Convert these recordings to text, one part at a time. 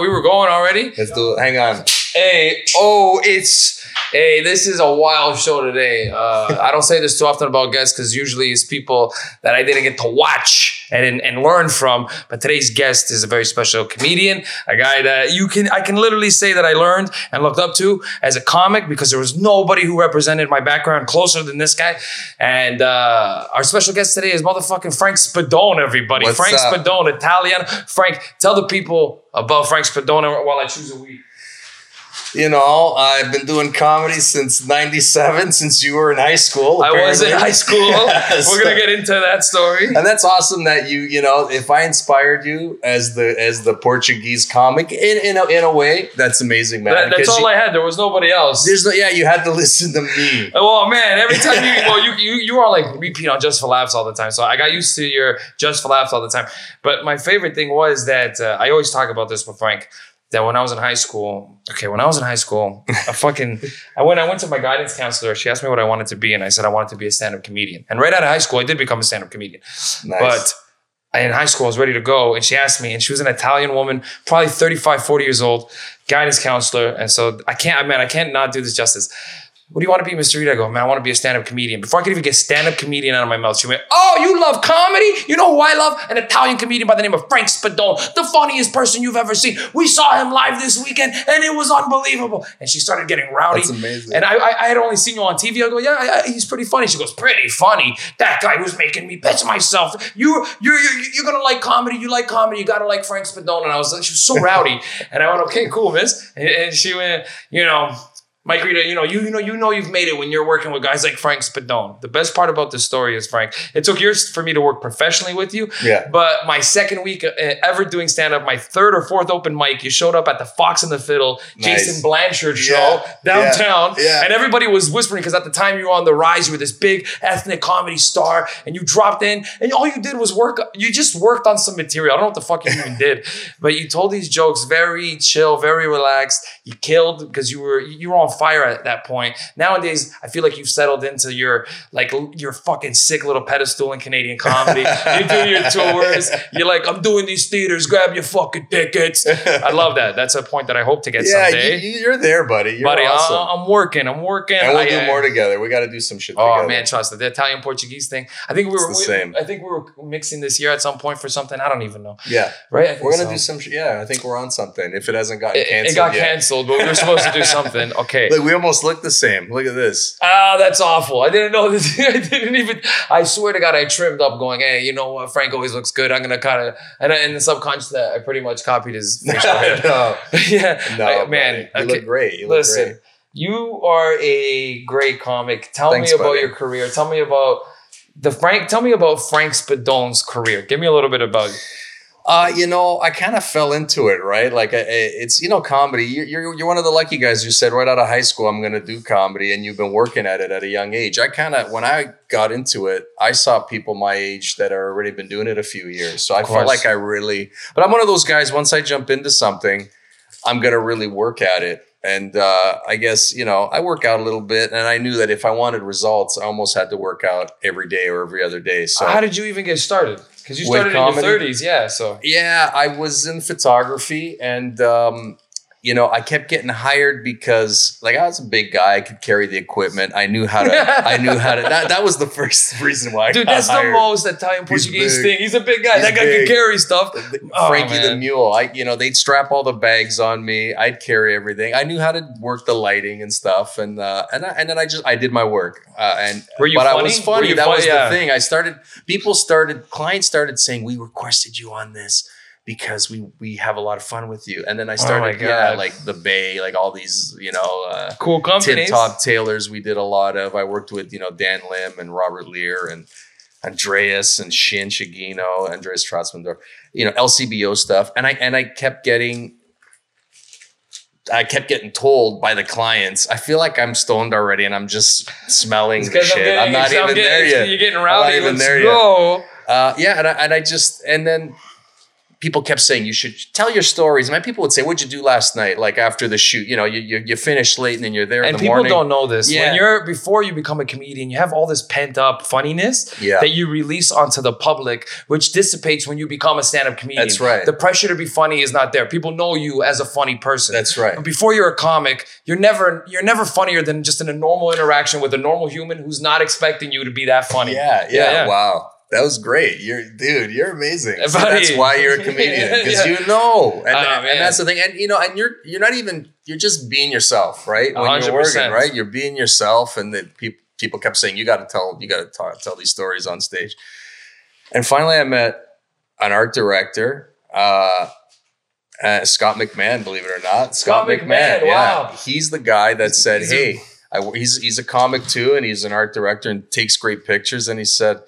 we were going already. Let's do it. Hang on. Hey, oh, it's hey, this is a wild show today. Uh, I don't say this too often about guests because usually it's people that I didn't get to watch and and learn from. But today's guest is a very special comedian, a guy that you can I can literally say that I learned and looked up to as a comic because there was nobody who represented my background closer than this guy. And uh, our special guest today is motherfucking Frank Spadone. Everybody, What's Frank up? Spadone, Italian. Frank, tell the people about Frank Spadone while I choose a weed. You know, I've been doing comedy since '97, since you were in high school. I was in high school. Yes. We're gonna get into that story. and that's awesome that you you know if i inspired you as the as the portuguese comic in in a, in a way that's amazing man That- that's all you, I had. There was nobody else. there's no, yeah you had to listen to me Oh man! Every time you well, you you you are like repeat on Just for Laughs all the time. So I got used to your Just for Laughs all the time. But my favorite thing was that uh, I always talk about this with Frank. That when I was in high school, okay, when I was in high school, I fucking I went I went to my guidance counselor. She asked me what I wanted to be, and I said I wanted to be a stand up comedian. And right out of high school, I did become a stand up comedian. nice But in high school, I was ready to go. And she asked me, and she was an Italian woman, probably 35, 40 years old, guidance counselor. And so I can't, man, I can't not do this justice. What do you want to be, Mr. Reed? I go, man, I want to be a stand up comedian. Before I could even get stand up comedian out of my mouth, she went, Oh, you love comedy? You know who I love? An Italian comedian by the name of Frank Spadone, the funniest person you've ever seen. We saw him live this weekend and it was unbelievable. And she started getting rowdy. That's amazing. And I, I, I had only seen you on TV. I go, yeah, yeah, he's pretty funny. She goes, pretty funny. That guy was making me piss myself. You, you're, you're, you're gonna like comedy. You like comedy. You gotta like Frank Spadone. And I was, like, she was so rowdy. and I went, okay, cool, miss. And, and she went, you know. Mike Rita, you know, you, you know, you know, you've made it when you're working with guys like Frank Spadone. The best part about this story is, Frank, it took years for me to work professionally with you. Yeah. But my second week uh, ever doing stand up, my third or fourth open mic, you showed up at the Fox and the Fiddle, Nice. Jason Blanchard show Yeah. downtown. Yeah. And everybody was whispering because at the time you were on the rise, you were this big ethnic comedy star, and you dropped in, and all you did was work. You just worked on some material. I don't know what the fuck you even did, but you told these jokes very chill, very relaxed. You killed because you were you were on fire at that point. Nowadays, I feel like you've settled into your like your fucking sick little pedestal in Canadian comedy. you do your tours. You're like, I'm doing these theaters. Grab your fucking tickets. I love that. That's a point that I hope to get yeah someday. you, you're there buddy you're Buddy, awesome I, am working. I'm working. and we'll I- do I- more together we got to do some shit Oh together. man, trust it. The Italian Portuguese thing. I think we were. the we- same. I think we were mixing this year at some point for something. I don't even know. yeah Right? We're gonna so. do some sh- yeah i think we're on something if it hasn't gotten It, canceled it got yet. canceled, but we were supposed to do something. Okay. Look, we almost look the same look at this Ah, that's awful. I didn't know this. I didn't even. I swear to God, I trimmed up, going, "Hey, you know what? Frank always looks good. I'm gonna kind of." And in the subconscious, that I pretty much copied his facial hair. no, yeah, no, I- man. buddy. you okay. look great. You look Listen, great. you are a great comic. Tell Thanks, me about buddy. your career. Tell me about the Frank. Tell me about Frank Spadone's career. Give me a little bit about. Uh, you know, I kind of fell into it, right? Like, it's you know, comedy. You're, you're you're one of the lucky guys who said right out of high school, I'm going to do comedy, and you've been working at it at a young age. I kind of, when I got into it, I saw people my age that are already been doing it a few years. So I felt like I really, but I'm one of those guys. Once I jump into something, I'm going to really work at it. And uh, I guess you know, I work out a little bit, and I knew that if I wanted results, I almost had to work out every day or every other day. So How did you even get started? Because you started in your 30s, yeah. So Yeah, I was in photography and um, you know, I kept getting hired because like I was a big guy, I could carry the equipment. I knew how to I knew how to that, that was the first reason why I Dude, that's the most Italian Portuguese big. thing. He's a big guy. He's that guy big. can carry stuff. Oh, Frankie the. Mule. I, you know, they'd strap all the bags on me. I'd carry everything. I knew how to work the lighting and stuff, and uh, and I, and then I just I did my work. Uh, and Were you but I funny? was Were funny. that fun- was yeah. the thing. I started. People started. Clients started saying, "We requested you on this." Because we we have a lot of fun with you, and then I started, Oh yeah, like the Bay, like all these, you know, uh, Cool Tip companies. Top Tailors. We did a lot of. I worked with you know Dan Lim and Robert Lear and Andreas and Shin Shigino, Andreas Trotzmandorf, you know, LCBO stuff. And I and I kept getting I kept getting told by the clients, I feel like I'm stoned already and I'm just smelling 'cause I'm shit. getting- I'm not I'm even getting- there yet. You're getting not rowdy. even Let's there yet. go. Uh, yeah, and I, and I just and then people kept saying you should tell your stories. And my people would say, "What'd you do last night?" Like after the shoot, you know, you you, you finish late and then you're there and in the people morning. don't know this. Yeah. When you're before you become a comedian, you have all this pent up funniness Yeah. that you release onto the public, which dissipates when you become a stand up comedian. That's right. The pressure to be funny is not there. People know you as a funny person. That's right. But before you're a comic, you're never you're never funnier than just in a normal interaction with a normal human who's not expecting you to be that funny. Yeah, Yeah, yeah. Wow. That was great. You're dude, you're amazing. Buddy. that's why you're a comedian. Because Yeah. you know. And, Oh, and that's the thing. And you know, and you're you're not even you're just being yourself, right? When you're 100%. working, right? You're being yourself and that people people kept saying, you gotta tell, you gotta talk, tell these stories on stage. And finally I met an art director, uh uh, Scott McMahon, believe it or not. Scott McMahon, wow. He's the guy that said, "Hey, I, he's he's a comic too, and he's an art director and takes great pictures." And he said,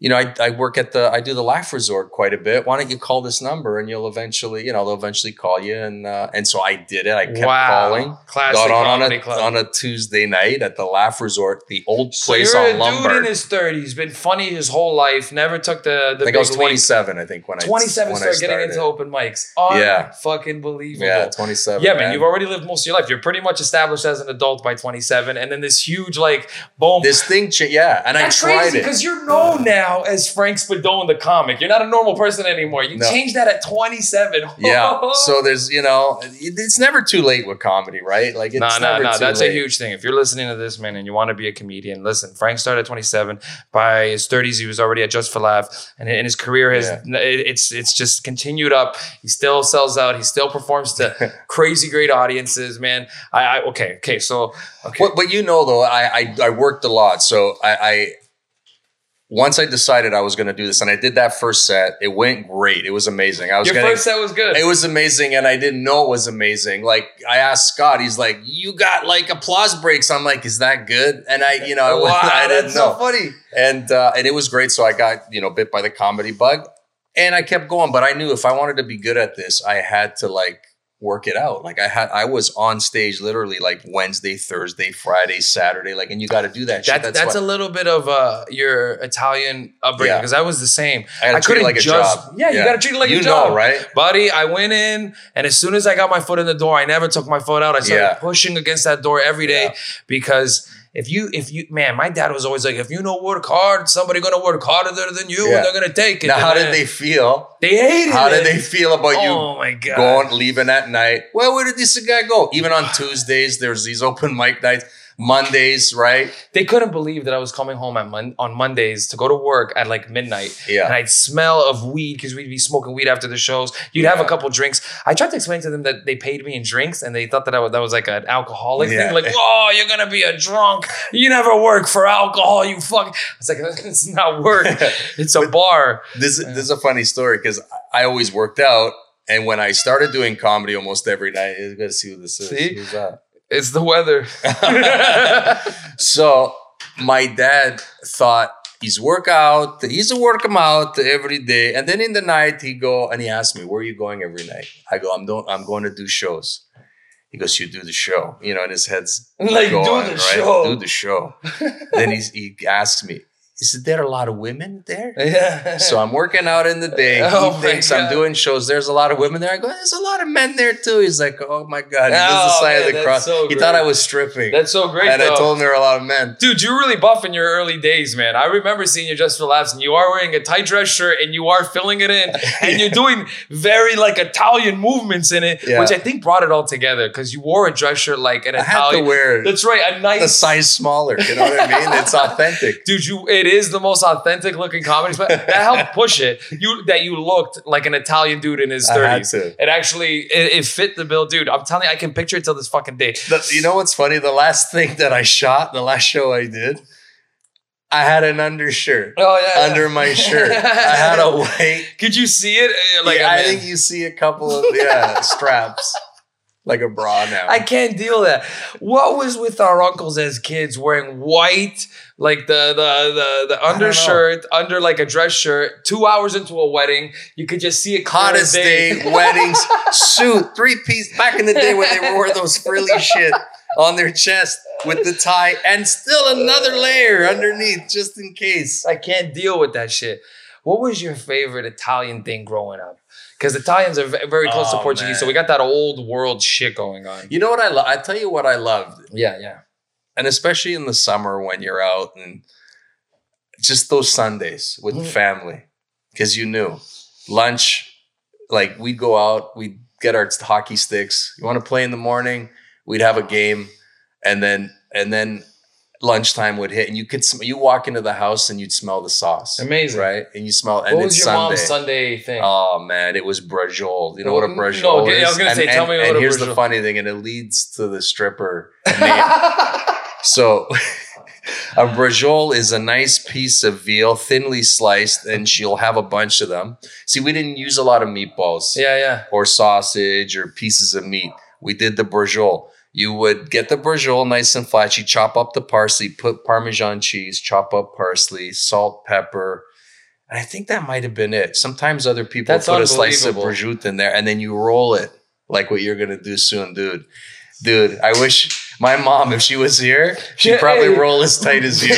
"You know, I, I work at the I do the Laugh Resort quite a bit. Why don't you call this number and you'll eventually, you know, they'll eventually call you." And uh, and so I did it. I kept wow. calling. Classic Got on on a club. on a Tuesday night at the Laugh Resort, the old so place you're on a dude in his 30s, been funny his whole life, never took the the I think I was big leap. 27. I think when I 27 when I started getting into open mics. Yeah. fucking believable. Yeah, 27. Yeah, man, you've already lived most of your life. You're pretty much established as an adult by 27, and then this huge like boom. this thing, yeah, and That's I tried crazy it. because you're known now as Frank Spadone, the comic. You're not a normal person anymore. You No. changed that at 27. Yeah. So there's, you know, it's never too late with comedy, right? Like it's no, no, no. That's late. a huge thing. If you're listening to this, man, and you want to be a comedian, listen. Frank started at 27. By his 30s, he was already at Just for Laugh, and, and his career has Yeah. it- it's it's just continued up. He still sells out. He still performs to crazy great audiences, man. I, I okay, okay. So okay, But, but you know, though, I, I I worked a lot, so I, I once I decided I was going to do this, and I did that first set. It went great. It was amazing. I was your getting. first set was good. it was amazing, and I didn't know it was amazing. Like I asked Scott, he's like, "You got like applause breaks." I'm like, "Is that good?" And I, you know, I, wow, I didn't know. so funny. and uh, and it was great. So I got you know bit by the comedy bug, and I kept going. But I knew if I wanted to be good at this, I had to like work it out. Like I had, I was on stage literally like Wednesday, Thursday, Friday, Saturday. Like, and you got to do that. shit. That, that's why a little bit of uh, your Italian upbringing Yeah. because I was the same. I, I couldn't like a just- job. Yeah, you gotta treat it like a you job. know, right? Buddy, I went in, and as soon as I got my foot in the door, I never took my foot out. I started Yeah. pushing against that door every day Yeah. because if you, if you, man, my dad was always like, if you know work hard, somebody gonna work harder than you, Yeah. and they're gonna take it. Now, how And did they feel? They hated How it. did they feel about you Oh my god. going, leaving at night? Well, where did this guy go? Even on Tuesdays, there's these open mic nights. Mondays, right? They couldn't believe that I was coming home at mon- on Mondays to go to work at like midnight. Yeah. And I'd smell of weed because we'd be smoking weed after the shows. You'd have a couple drinks. I tried to explain to them that they paid me in drinks and they thought that I was, that was like an alcoholic Yeah. thing. Like, oh, you're going to be a drunk. You never work for alcohol, you fuck. It's like, it's not work. It's a bar. This, this is a funny story because I always worked out. And when I started doing comedy almost every night, you gotta see who this is. See? Who's that? It's the weather. so my dad thought he's work out, he's a work him out every day. And then in the night he go and he asked me, where are you going every night? I go, I'm doing I'm going to do shows. He goes, you do the show. You know, and his head's like, going, do the right? show. Do the show. then he's, he asks me, is there a lot of women there? yeah. So I'm working out in the day. Oh he thinks I'm doing shows. There's a lot of women there. I go, there's a lot of men there too. He's like, oh my God. He does the Oh, sign man, of the cross. so he thought. I was stripping. That's so great. and though. I told him there were a lot of men. Dude, you're really buff in your early days, man. I remember seeing you just for laughs, and you are wearing a tight dress shirt, and you are filling it in, and you're doing very like Italian movements in it, Yeah. which I think brought it all together because you wore a dress shirt like an I had to wear That's right, a nice size smaller. You know what I mean? It's authentic. Dude, you it is the most authentic looking comedy, but that helped push it. You that you looked like an Italian dude in his thirties. It actually it, it fit the bill, dude. I'm telling you, I can picture it till this fucking day. The- you know what's funny? The last thing that I shot, the last show I did, I had an undershirt Oh yeah, under my shirt. I had a white. Could you see it? Uh, Like yeah, I I think you see a couple of yeah straps, like a bra now. I can't deal with that. What was with our uncles as kids wearing white, like the the the, the undershirt under like a dress shirt? Two hours into a wedding, you could just see it. Hottest day, weddings, suit, three piece. Back in the day when they wore those frilly shit on their chest with the tie, and still another layer underneath just in case. I can't deal with that shit. What was your favorite Italian thing growing up? Because Italians are very close to Oh, Portuguese, so we got that old world shit going on. You know what I love? I tell you what I loved, Yeah, yeah. and especially in the summer when you're out and just those Sundays with the Mhm. family, because you knew lunch, like we'd go out, we'd get our hockey sticks. You want to play in the morning? We'd have a game, and then and then lunchtime would hit, and you could sm- you walk into the house and you'd smell the sauce, Amazing. right? And you smell, and What it's was your Sunday. mom's Sunday thing? Oh man, it was brajol. You know what a Well, brajol no, okay, is? I was gonna and, say, tell and- me what and here's the funny thing, and it leads to the stripper name. So a brajol is a nice piece of veal, thinly sliced, and she'll have a bunch of them. See, we didn't use a lot of meatballs yeah, yeah. or sausage or pieces of meat. We did the brajol. You would get the brajol nice and flat. You chop up the parsley, put Parmesan cheese, chop up parsley, salt, pepper. And I think that might have been it. Sometimes other people That's put a slice of prosciutto in there and then you roll it like what you're going to do soon, dude. Dude, I wish my mom, if she was here, she'd probably roll as tight as you.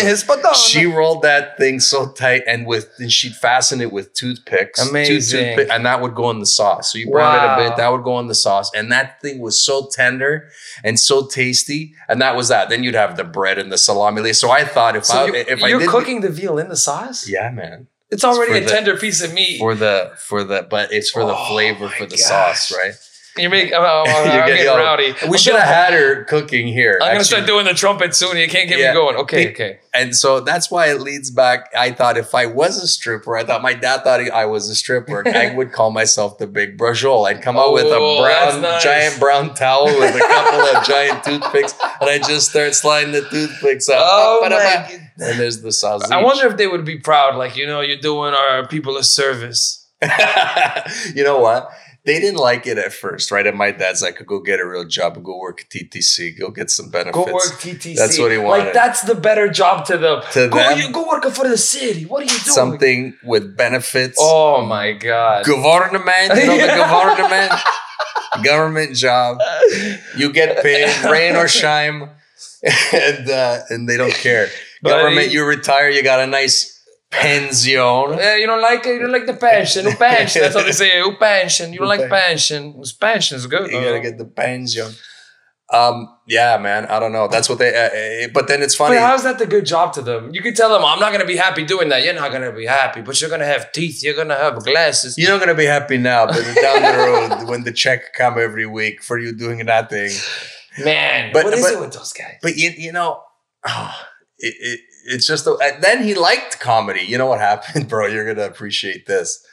She rolled that thing so tight, and with and she'd fasten it with toothpicks. two Amazing. toothpick- and that would go in the sauce. So you brown it a bit, that would go in the sauce, and that thing was so tender and so tasty. And that was that. Then you'd have the bread and the salami. So I thought if So I if I did cooking the veal in the sauce? yeah, man, It's already for a the- tender piece of meat. for the for the, but it's for the Oh flavor for the gosh. sauce, right? You're making. Oh, oh, I'm You're getting yo, rowdy. We should have had her cooking here. I'm gonna start doing the trumpet soon. You can't get Yeah. me going. Okay, Be- okay. And so that's why it leads back. I thought if I was a stripper, I thought my dad thought I was a stripper. I would call myself the big brajol. I'd come out with a Oh, brown, nice. giant brown towel with a couple of giant toothpicks, and I just start sliding the toothpicks out. Oh my And there's the sausage. I wonder if they would be proud, like you know, you're doing our people a service. you know what? They didn't like it at first, right? And my dad's like, go get a real job, go work at TTC, go get some benefits. Go work TTC. That's what he wanted. Like that's the better job to them. To go, them? you, go work for the city. What are you doing? Something with benefits. Oh my god. government, you know the government, government job. You get paid, rain or shine, and uh, and they don't care. Buddy. Government, you retire, you got a nice pension. Yeah, you don't like. You don't like the pension. O pension. That's how they say. it. O pension. You don't like Pen- pension. Pension is good. You gotta get the pension. Um, yeah, man, I don't know. That's what they. Uh, uh, but then it's funny. But how's that the good job to them? You could tell them, I'm not gonna be happy doing that. You're not gonna be happy, but you're gonna have teeth. You're gonna have glasses. You're not gonna be happy now, but down the road, when the check come every week for you doing nothing. Man, But- what is but- it with those guys? But you, you know, oh, it, it, it's just. A, then he liked comedy. You know what happened, bro? You're gonna appreciate this.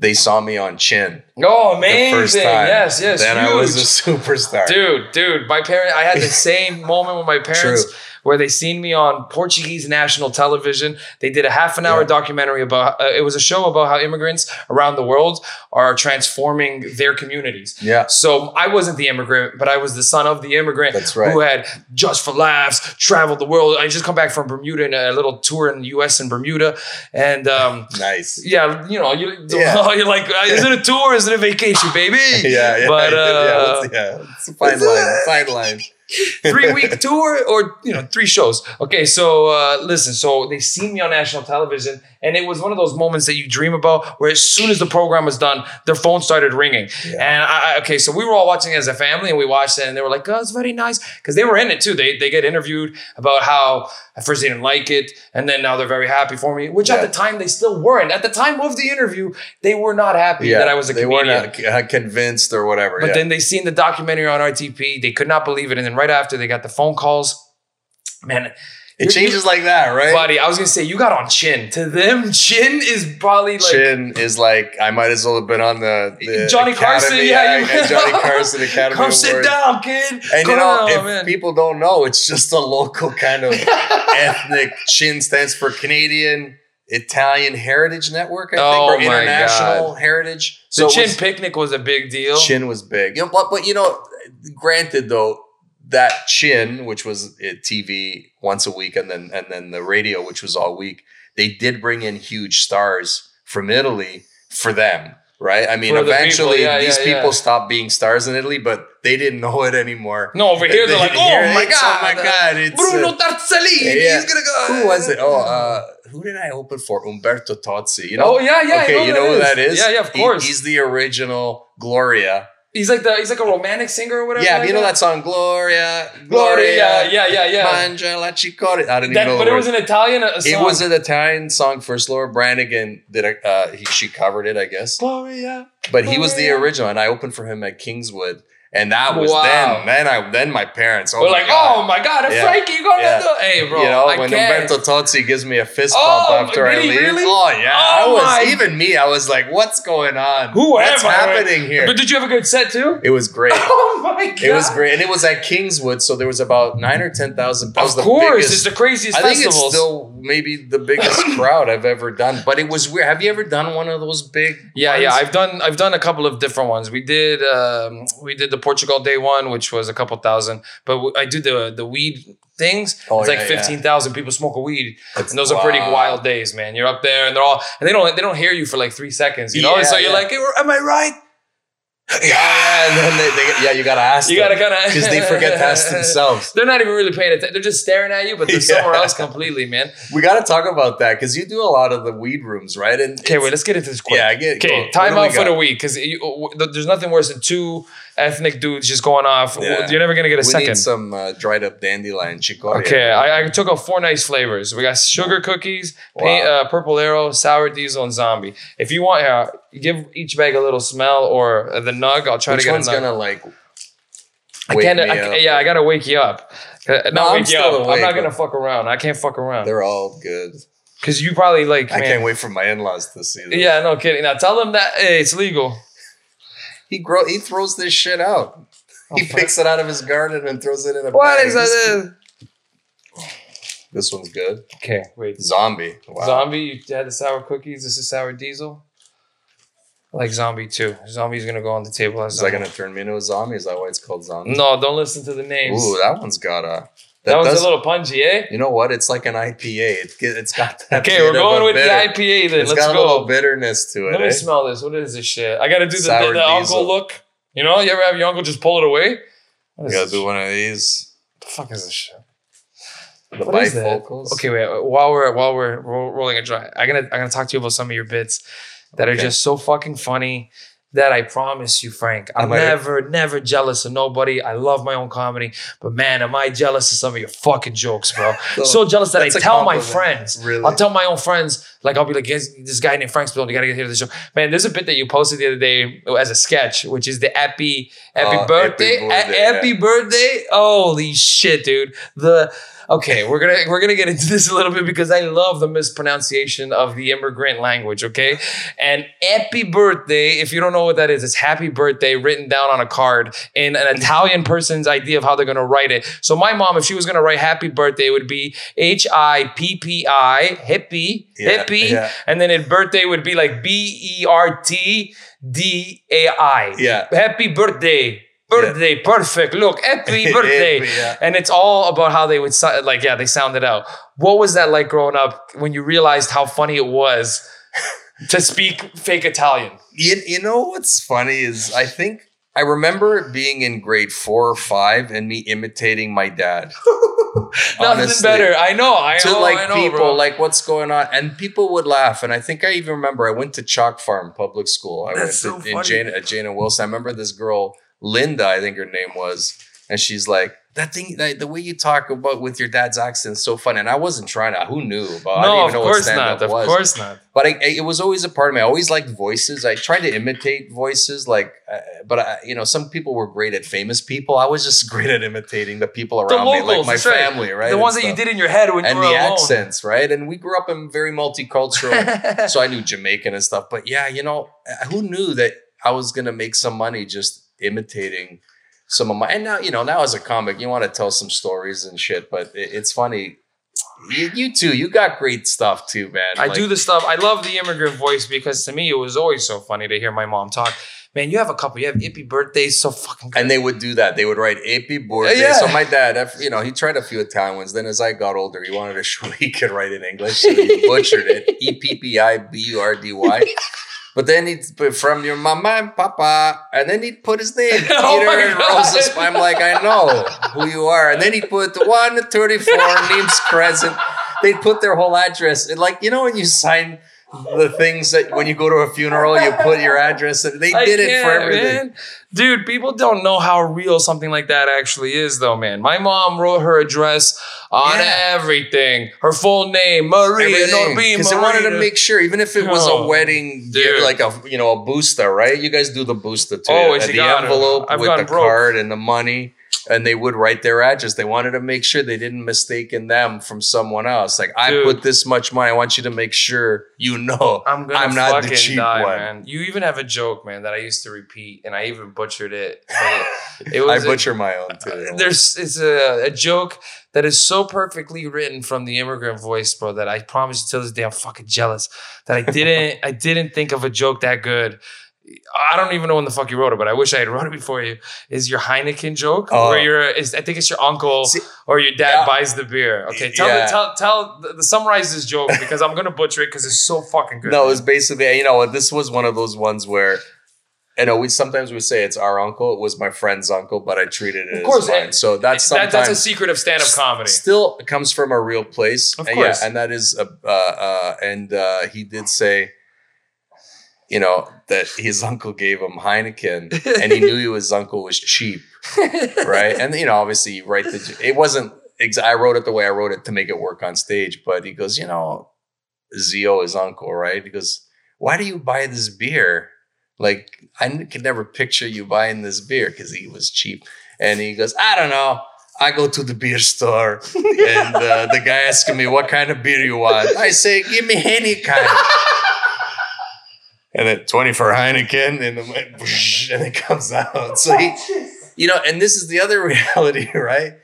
They saw me on Chin Oh, amazing! first time. Yes, yes, Then huge. I was a superstar. dude, dude. My parents. I had the same moment with my parents True. Where they seen me on Portuguese national television. They did a half an hour Yeah. documentary about. Uh, it was a show about how immigrants around the world are transforming their communities. Yeah, So I wasn't the immigrant, but I was the son of the immigrant That's right. who had just for laughs traveled the world. I just come back from Bermuda in a little tour in the U.S. and Bermuda, and um, nice. yeah, you know, you, Yeah. you're like, uh, is it a tour? Is it a vacation, baby? Yeah, yeah, But, uh, what's- yeah, it's a fine line. Fine line. three week tour or you know three shows okay so uh listen so they seen me on national television and it was one of those moments that you dream about where as soon as the program was done their phone started ringing Yeah. and I, okay so we were all watching as a family and we watched it and they were like oh it's very nice because they were in it too they they get interviewed about how at first they didn't like it and then now they're very happy for me which at the time they still weren't at the time of the interview they were not happy that I was a they comedian weren't convinced or whatever. but yeah. then they seen the documentary on RTP. They could not believe it. And then right after, they got the phone calls. Man, it changes like that, right? buddy, I was gonna say you got on Chin. To them, Chin is probably like Chin is like I might as well have been on the, the Johnny Carson. Academy- Yeah, you- yeah, Johnny Carson Academy come sit down, kid. And Come you know, on, if man. people don't know, it's just a local kind of ethnic. Chin stands for Canadian Italian Heritage Network, I think, Oh or my International Heritage. the Chin was- picnic was a big deal. Chin was big. You know, but, but you know, granted though, that Chin, which was TV once a week, and then and then the radio, which was all week, they did bring in huge stars from Italy for them. right? I mean, For the people, eventually yeah, these yeah, people yeah. stopped being stars in Italy, but they didn't know it anymore. No, over here they're like, oh my god, oh my god, it's Bruno uh, Tarzolini, yeah. he's gonna go. who was it? Oh, uh, who did I open for? Umberto Tozzi. You know? Oh yeah, yeah. okay, I you know who that is? Yeah, yeah, of He- course. he's the original Gloria. He's like the he's like a romantic singer or whatever. Yeah, like you know that song, Gloria, Gloria. Yeah, yeah, yeah. Mangia la cicoria. I don't even know but it was an Italian uh, song. It was an Italian song first. Laura Branigan did a, uh, he, she covered it, I guess. Gloria. But he was the original, and I opened for him at Kingswood, and that was Wow. then. Then I then my parents. Oh We're my like, God. oh my god, Yeah. Frankie, you gonna Yeah. do? Hey, bro, you know, I when can't. Umberto Tozzi gives me a fist Oh, bump after I did leave. really? Oh yeah, Oh, I was even me. I was like, "What's going on? Who What's am I? happening here?" But did you have a good set too? it was great. Oh my god, It was great, and it was at Kingswood, so there was about nine or ten thousand. Of course, it's the craziest I think festivals. it's still maybe the biggest crowd I've ever done. But it was weird. Have you ever done one of those big? Yeah, ones? yeah, I've done I've done a couple of different ones. We did um, we did the Portugal Day one, which was a couple thousand, but I do the the weed things. Oh, it's like yeah, yeah. fifteen thousand people smoke a weed, and those are pretty wild days, man. You're up there, and they're all and they don't they don't hear you for like three seconds, you know. Yeah, so you're yeah. like, "Hey, am I right? Yeah, yeah, and then they, they, yeah, you gotta ask. You gotta kind of because they forget to ask themselves. They're not even really paying attention. They're just staring at you, but they're Yeah. somewhere else completely, man. We gotta talk about that because you do a lot of the weed rooms, right? And Okay, wait, let's get into this quick. Yeah, I get. Okay, time What do we out for the week because there's nothing worse than two ethnic dudes just going off. Yeah. You're never gonna get a We second. need some uh, dried up dandelion chicoria. Okay, I, I took out four nice flavors. We got sugar cookies, paint, uh, purple arrow, sour diesel, and zombie. If you want, uh, give each bag a little smell or uh, the nug. I'll try Which to get one's a nug. gonna like? I can't. I, yeah, I gotta wake you up. Uh, No, not I'm you still up. I'm not gonna fuck around. I can't fuck around They're all good. because you probably like. I man- can't wait for my in-laws to see this. Yeah, no kidding. Now tell them that hey, it's legal. He grow. He throws this shit out. He fuck. picks it out of his garden and throws it in a What bag. is This- that? This one's good. Okay, wait. Zombie. Wow. Zombie, you had the sour cookies. This is sour diesel. I like zombie too. Zombie's gonna go on the table as Is that gonna turn me into a zombie? Is that why it's called zombie? No, don't listen to the names. Ooh, that one's got a. that was does- a little punchy, eh? You know what? It's like an IPA. It, it's got that. Okay, we're going with bitter- the IPA then. It's Let's got a little go. bitterness to it. Let me eh? smell this. What is this shit? I gotta do the, the, the uncle look. You know, you ever have your uncle just pull it away? You gotta do shit? one of these. What the fuck is this shit? The What is that? bifocals. Okay, wait. While we're while we're rolling a dry, I'm gonna I'm gonna talk to you about some of your bits that are just so fucking funny. That I promise you, Frank, I'm I- never, never jealous of nobody. I love my own comedy, but man, am I jealous of some of your fucking jokes, bro? So, so jealous that I tell my friends. Really? I'll tell my own friends, like I'll be like, this guy named Frank Spadone, you gotta get here to the show. Man, there's a bit that you posted the other day uh, as a sketch, which is the happy, happy Oh, birthday, happy a- birthday, happy birthday. Holy shit, dude! The okay, we're gonna we're gonna get into this a little bit because I love the mispronunciation of the immigrant language. Okay, and happy birthday. If you don't know what that is, it's happy birthday written down on a card in an Italian person's idea of how they're gonna write it. So my mom, if she was gonna write happy birthday, it would be H I P P I hippie Yeah, hippie, yeah. and then it birthday would be like B E R T D A I. Yeah. Happy birthday. Birthday, perfect. Look, happy birthday. Happy, yeah. And it's all about how they would sound, like, yeah, they sound it out. What was that like growing up when you realized how funny it was to speak fake Italian? You, you know what's funny is I think I remember being in grade four or five and me imitating my dad. Nothing Honestly. better. I know. I to know. like I know, people, bro. like what's going on, and people would laugh. And I think I even remember I went to Chalk Farm Public School. I That's went so to, in funny. Jane, uh, at Jane and Wilson. I remember this girl, Linda, I think her name was, and she's like, "That thing, that, the way you talk about with your dad's accent is so funny." And I wasn't trying to. Who knew? But I didn't no, even of know what course not. Of was. course not. But I, it was always a part of me. I always liked voices. I tried to imitate voices, like, uh, but I, you know, some people were great at famous people. I was just great at imitating the people The around me, like my family, right? The and ones that you did in your head when and you were the alone. accents, right? And we grew up in very multicultural, so I knew Jamaican and stuff. But yeah, you know, uh, who knew that I was gonna make some money just imitating some of my? And now, you know, now as a comic, you want to tell some stories and shit. But it, it's funny. You, you too. You got great stuff too, man. I Like, do the stuff. I love the immigrant voice because to me it was always so funny to hear my mom talk. Man, you have a couple. You have Ippy birthdays, so fucking good. And they would do that. They would write "Happy birthday." Yeah. So my dad, you know, he tried a few Italian ones. Then as I got older, he wanted to show he could write in English, so he butchered it. E P P I B U R D Y. But then he'd put from your mama and papa, and then he'd put his name, oh Peter Oh and. I'm like, I know who you are. And then he'd put 134 Neems Crescent. They'd put their whole address. And like, you know, when you sign the things that when you go to a funeral, you put your address. And they I did it for everything. man. Dude, people don't know how real something like that actually is, though, man. My mom wrote her address on Yeah. everything. Her full name, Maria Because they wanted to make sure, even if it was a Oh, wedding, dude. like a you know a booster, right? You guys do the booster too. Oh, At it's uh, the envelope with the broke. card and the money, and they would write their address. They wanted to make sure they didn't mistake in them from someone else. Like I Dude. put this much money. I want you to make sure you know I'm gonna I'm not the fucking cheap die, one. man. You even have a joke, man, that I used to repeat, and I even butchered it. It, it I was a- butcher my own too. there's it's a, a joke that is so perfectly written from the immigrant voice, bro, that I promise you till this day I'm fucking jealous that I didn't I didn't think of a joke that good. I don't even know when the fuck you wrote it, but I wish I had wrote it before you. Is your Heineken joke Oh. where you're? Is I think it's your uncle See- or your dad Yeah. buys the beer. Okay, tell Yeah. me, tell tell the, the summarize this joke because I'm gonna butcher it because it's so fucking good. No, it was basically you know what this was one of those ones where. You know, we sometimes we say it's our uncle. It was my friend's uncle, but I treated it Of course, as mine. and- So that's that, that's a secret of stand-up comedy. Still comes from a real place. Of course. Yeah, and that is, uh, uh, uh, and uh, he did say, you know, that his uncle gave him Heineken and he knew his uncle was cheap, right? And, you know, obviously, right. the, it wasn't, ex- I wrote it the way I wrote it to make it work on stage, but he goes, you know, Zio, his uncle, right? He goes, why do you buy this beer? Like, I could never picture you buying this beer because he was cheap. And he goes, I don't know. I go to the beer store and uh, the guy asking me, what kind of beer you want? I say, give me any kind. and then 20 for Heineken and, the, and it comes out. So he, you know, and this is the other reality, right?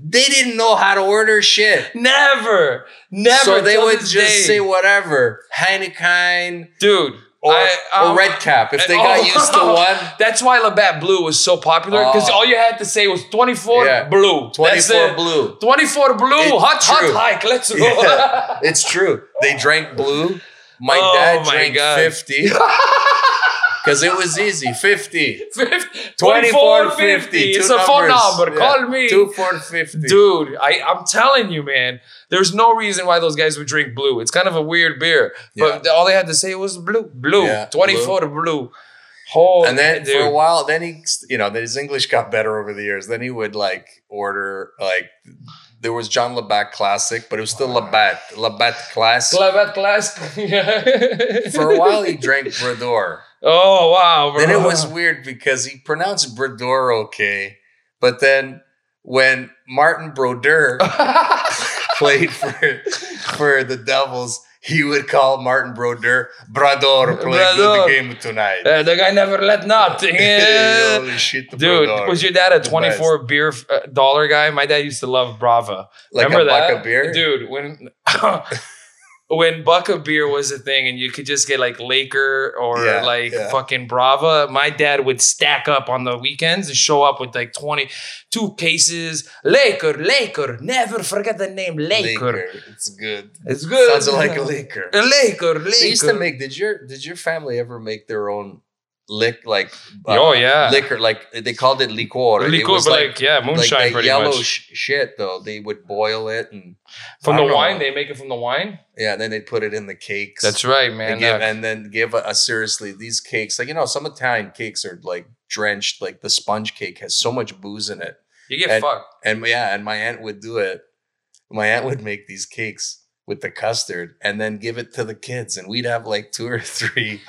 They didn't know how to order shit. Never, never. so they would just day. say whatever. Heineken dude. or, I- or um, Red Cap. If they oh, got used to one, That's why Labatt Blue was so popular because Oh. all you had to say was 24 Yeah. blue. 24 blue. 24 blue. It's hot, true. hot hike. Let's go. Yeah. It's true. They drank blue. My Oh dad my drank God. 50 because it was easy. 50. 50, 24 50. Two It's a phone number. Yeah. Call me. Two for 50. Dude, I, I'm telling you, man, there's no reason why those guys would drink blue. It's kind of a weird beer. But all they had to say was blue. Blue. Yeah, 24 to blue. Oh, And then dude. for a while, then he, you know, then his English got better over the years. Then he would like order, like, there was John Labatt Classic, but it was still Labatt. Labatt Class. Clavat class. For a while, he drank Brador. Oh wow, bro. Then it was weird because he pronounced Brador okay, but then when Martin Brodeur played for for the Devils, he would call Martin Brodeur Brador playing Brador. the game tonight. Uh, the guy never let nothing. Holy shit, Dude, Brador. was your dad a The 24 beer uh, dollar guy? My dad used to love Brava. like Remember a that? buck of beer? Dude, when when buck of beer was a thing and you could just get like Laker or Yeah, like yeah. fucking Brava, my dad would stack up on the weekends and show up with like 22 cases. Laker, Laker, never forget the name Laker. Laker. It's good. It's good. Sounds like a Laker. A Laker, Laker. They used to make. Did your Did your family ever make their own lick like? uh, Oh, yeah. liquor. Like they called it liquor. It was but like, yeah, moonshine like pretty yellow much. sh- shit though. They would boil it and From the know. wine, they make it from the wine. yeah, and then they put it in the cakes. That's right, man. give, and then give a, a seriously these cakes like you know some Italian cakes are like drenched like the sponge cake has so much booze in it you get and- fucked. and yeah and my aunt would do it my aunt would make these cakes with the custard and then give it to the kids and we'd have like two or three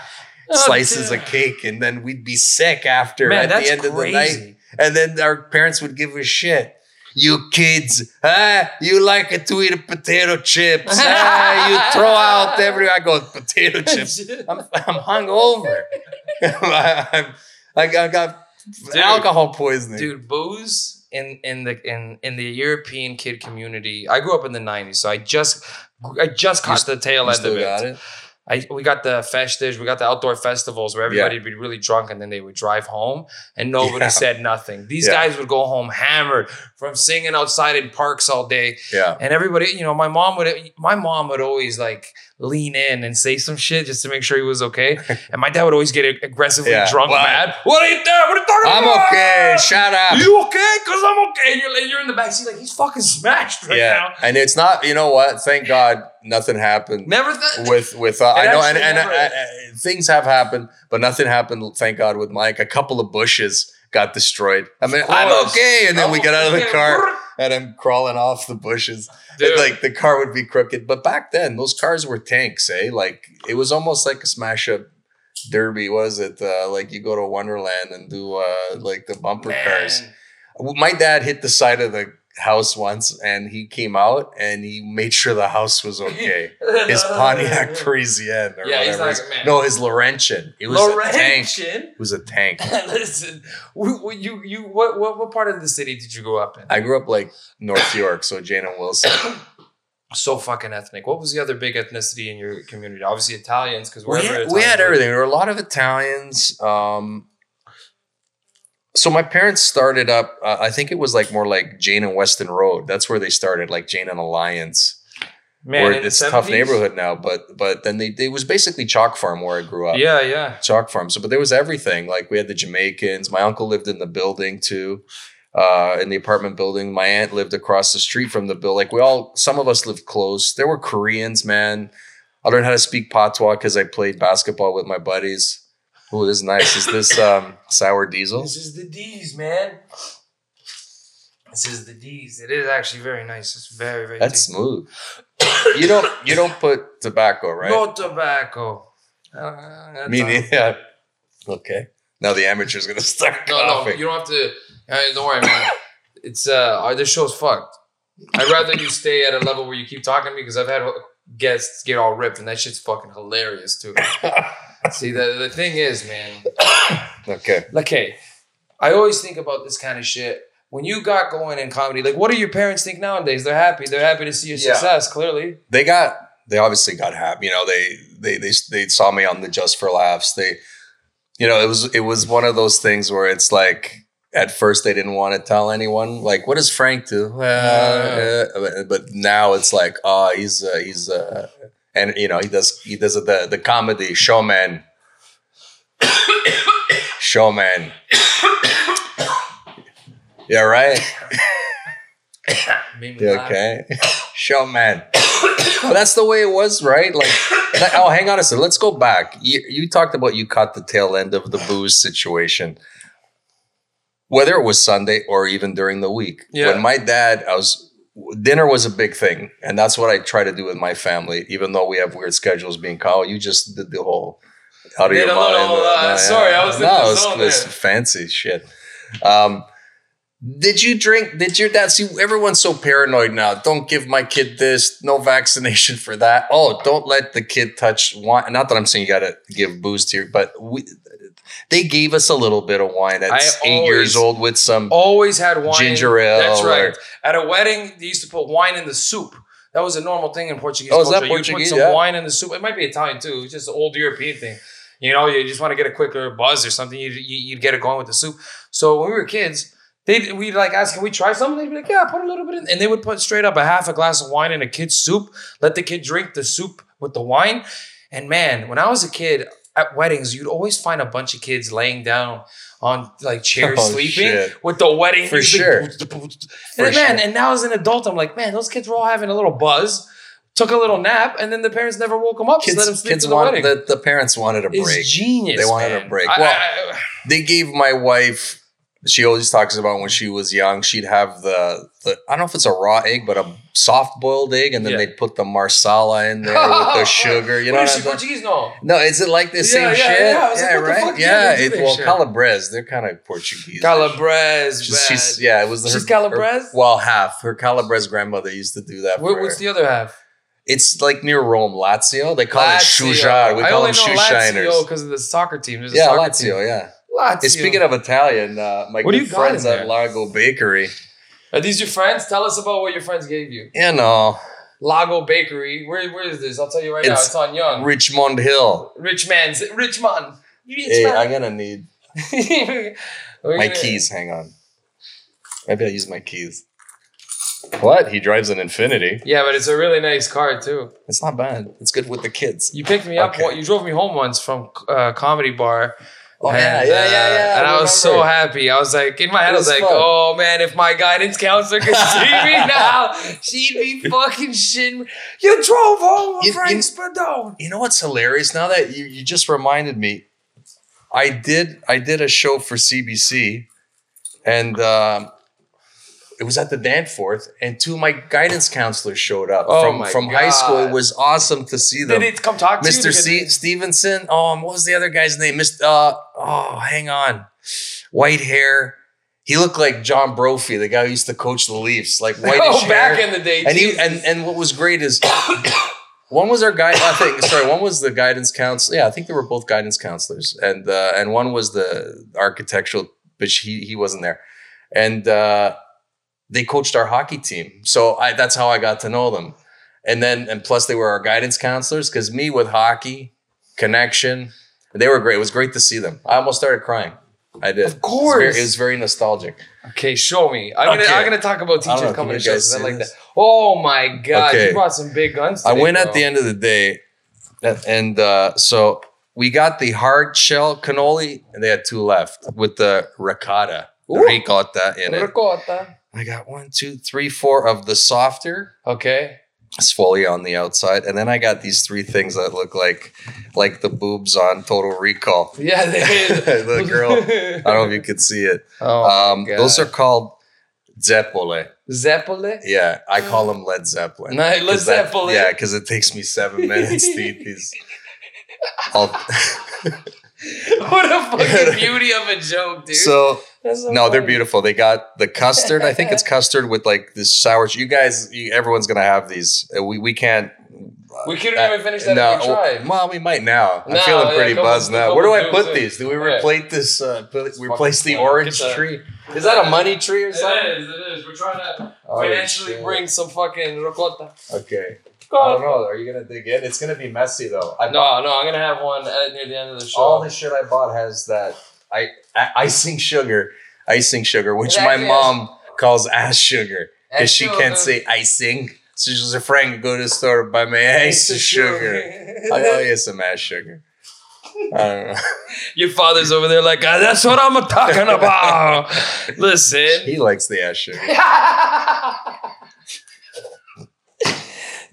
Oh, slices dude. of cake and then we'd be sick after Man, at the end of the night and then our parents would give us shit. You kids, ah, you like it to eat potato chips. ah, you throw out every. I go potato chips. I'm I'm hungover. I'm, I got, I got Dude. alcohol poisoning. dude booze in in the in in the european kid community i grew up in the 90s so i just i just caught st- the tail end of it. it. I we got the festivals, we got the outdoor festivals where everybody would be really drunk and then they would drive home and nobody Yeah. said nothing. These Yeah. guys would go home hammered from singing outside in parks all day. Yeah. And everybody, you know, my mom would my mom would always like lean in and say some shit just to make sure he was okay. And my dad would always get aggressively Yeah. drunk, mad. What are you doing? What are you talking about? I'm okay. Shut up. You okay? Cause I'm okay. And you're, you're in the back seat like he's fucking smashed right yeah. now. And it's not, you know what? Thank God nothing happened Never th- with with uh, I know and, and never- uh, uh, things have happened, but nothing happened. Thank God with Mike. A couple of bushes got destroyed. I mean, I'm okay, and then we get out of the car and I'm crawling off the bushes. Like the car would be crooked, but back then those cars were tanks, eh? Like it was almost like a smash up derby. Was it uh, like you go to Wonderland and do uh, like the bumper cars? My dad hit the side of the house once and he came out and he made sure the house was okay. His Pontiac Parisienne or Yeah, he's whatever. like, no, his Laurentian. It was a tank. Laurentian. It was a tank. Listen, you you what, what what part of the city did you grow up in? I grew up like North York, so Jane and Wilson. so fucking ethnic. What was the other big ethnicity in your community? Obviously Italians, because we had, we had everything. There were a lot of Italians. Um, so my parents started up. Uh, I think it was like more like Jane and Weston Road. That's where they started, like Jane and Alliance. Man, in the it's tough neighborhood now, but but then they it was basically chalk farm where I grew up. Yeah, yeah. chalk farm. So, but there was everything. Like we had the Jamaicans. My uncle lived in the building too, uh, in the apartment building. My aunt lived across the street from the bill. Like we all, some of us lived close. There were Koreans, man. I learned how to speak patois because I played basketball with my buddies. Oh, this is nice. Is this um, sour diesel? This is the D's, man. This is the D's. It is actually very nice. It's very, very That's tasty. smooth. You don't you don't put tobacco, right? No tobacco. Uh, that's Me neither. Yeah. Okay. Now the amateur's gonna start No, no, you don't have to. Don't worry, man. It's uh, uh, this show's fucked. I'd rather you stay at a level where you keep talking to me because I've had guests get all ripped and that shit's fucking hilarious too. See, the the thing is, man. okay. Okay. I always think about this kind of shit. When you got going in comedy, like, what do your parents think nowadays? They're happy. They're happy to see your Yeah. success. Clearly, they got they obviously got happy. You know, they they they they saw me on the Just for Laughs. They, you know, it was it was one of those things where it's like at first they didn't want to tell anyone. Like, what does Frank do? Well, uh, but now it's like, oh, he's uh, he's uh, and you know he does he does the the comedy showman. Showman. Yeah, right. okay. Showman. but that's the way it was, right? Like, that- oh, hang on a second. Let's go back. You, you talked about you caught the tail end of the booze situation. Whether it was Sunday or even during the week. Yeah. When my dad, I was, dinner was a big thing. And that's what I try to do with my family, even though we have weird schedules being called. You just did the whole out of Did your a little, mind. uh, sorry, I was in no, the it was, zone it was there. fancy shit. Um, did you drink? Did your dad see? Everyone's so paranoid now. Don't give my kid this. No vaccination for that. Oh, don't let the kid touch wine. Not that I'm saying you got to give booze to your, but we, they gave us a little bit of wine at I eight years old with some. Always had wine. Ginger ale That's right. or- At a wedding, they used to put wine in the soup. That was a normal thing in Portuguese Oh, is that culture. You put some Yeah. wine in the soup. It might be Italian too. It's just an old European thing. You know, you just want to get a quicker buzz or something. You, you, you'd get it going with the soup. So when we were kids, they we'd like ask, "Can we try something?" They'd be like, "Yeah, put a little bit in," and they would put straight up a half a glass of wine in a kid's soup. Let the kid drink the soup with the wine. And man, when I was a kid at weddings, you'd always find a bunch of kids laying down on like chairs Oh, sleeping shit. with the wedding For music. sure. And For man, sure. and now as an adult, I'm like, man, those kids were all having a little buzz, took a little nap, and then the parents never woke them up. just let them Kids, sleep kids the want wedding. the, the parents wanted a it's break. genius. They wanted a man. break. I- Well, I- I- they gave my wife she always talks about when she was young she'd have the, the i don't know if it's a raw egg but a soft boiled egg and then Yeah. they'd put the marsala in there with the sugar you know What is she? Portuguese? No. no is it like the Yeah, same yeah, shit yeah. Was like, the right? Yeah, yeah, it, well shit. calabres they're kind of portuguese Calabres. she's, she's yeah it was She's her, Calabres? her- well half her calabres grandmother used to do that What- what's her. the other half? it's like near rome lazio they call Lazio. it shujar we I call only them know Lazio because of the soccer team. There's a yeah soccer lazio team. yeah Lazio. Hey, speaking of Italian, uh, my What good you friends at there? Largo Bakery, Are these your friends? Tell us about what your friends gave you. you know, Lago Bakery. Where where is this? I'll tell you right now. It's It's on Yonge. Richmond Hill. Richmond's Richmond. Hey, Richmond. I'm gonna need my gonna- keys. Hang on. Maybe I'll use my keys. What? He drives an Infiniti. Yeah, but it's a really nice car too. It's not bad. It's good with the kids. You picked me up. Okay. You drove me home once from uh, comedy bar. Oh, And, yeah, yeah, yeah, uh, yeah. And I, was so happy. I was like, in my head, I was like, fun. oh man, if my guidance counselor could see me now, she'd be fucking shitting me. You drove home with You- Frank you- Spadone. You know what's hilarious? Now that you, you just reminded me, I did I did a show for CBC, and um, it was at the Danforth, and two of my guidance counselors showed up Oh from my from high school. It was awesome to see them. Did it come talk to you? Mr. C- it- Stevenson. Oh, and what was the other guy's name? Mr. Uh, oh, hang on. White hair. He looked like John Brophy, the guy who used to coach the Leafs, like whitish Oh, hair. back in the day. and he and and what was great is one was our guy. I think sorry, one was the guidance counselor. Yeah, I think they were both guidance counselors, and uh, and one was the architectural, but he he wasn't there, and uh, they coached our hockey team. So I that's how I got to know them, and then and plus they were our guidance counselors because me with hockey connection, they were great. It was great to see them. I almost started crying. I did. Of course. it was very, it was very nostalgic. Okay, show me. I'm gonna Okay. I'm gonna talk about teachers know, coming to shows. guys 'cause I see like this? that. Oh my god, Okay. you brought some big guns. I went bro. at the end of the day, and, and uh, so we got the hard shell cannoli, and they had two left with the ricotta, Ooh. ricotta in it. Ricotta. I got one, two, three, four of the softer Okay. sfolia on the outside, and then I got these three things that look like like the boobs on Total Recall. Yeah, they The girl. I don't know if you could see it. Oh, Um, those are called zeppole. Zeppole. Yeah, I call them Led Zeppelin. No, Led 'Cause that- Zeppelin. Yeah, because it takes me seven minutes to eat these. What a fucking beauty of a joke, dude. so so no, they're beautiful. They got the custard. I think it's custard with like this sour. You guys, you, everyone's gonna have these. Uh, We we can't. We couldn't uh, even finish that no, if we tried. well, we might now. I'm feeling yeah, pretty buzzed now. Where do I put these? Do we Yeah. replace this? Uh, put- replace the orange tree? Is that a money tree or something? is, it is. We're trying to Oh, financially shit. bring some fucking ricotta. Okay. I don't know. Are you gonna dig in? It's gonna be messy though. I No, no, I'm gonna have one at, near the end of the show. all the shit I bought has that I, I icing sugar, icing sugar, which my mom calls ass sugar because she can't say icing. So she's a friend go to the store buy my ice sugar. I got you some ass sugar. I don't know. Your father's over there like, "Ah, that's what I'm talking about. Listen. He likes the ass sugar.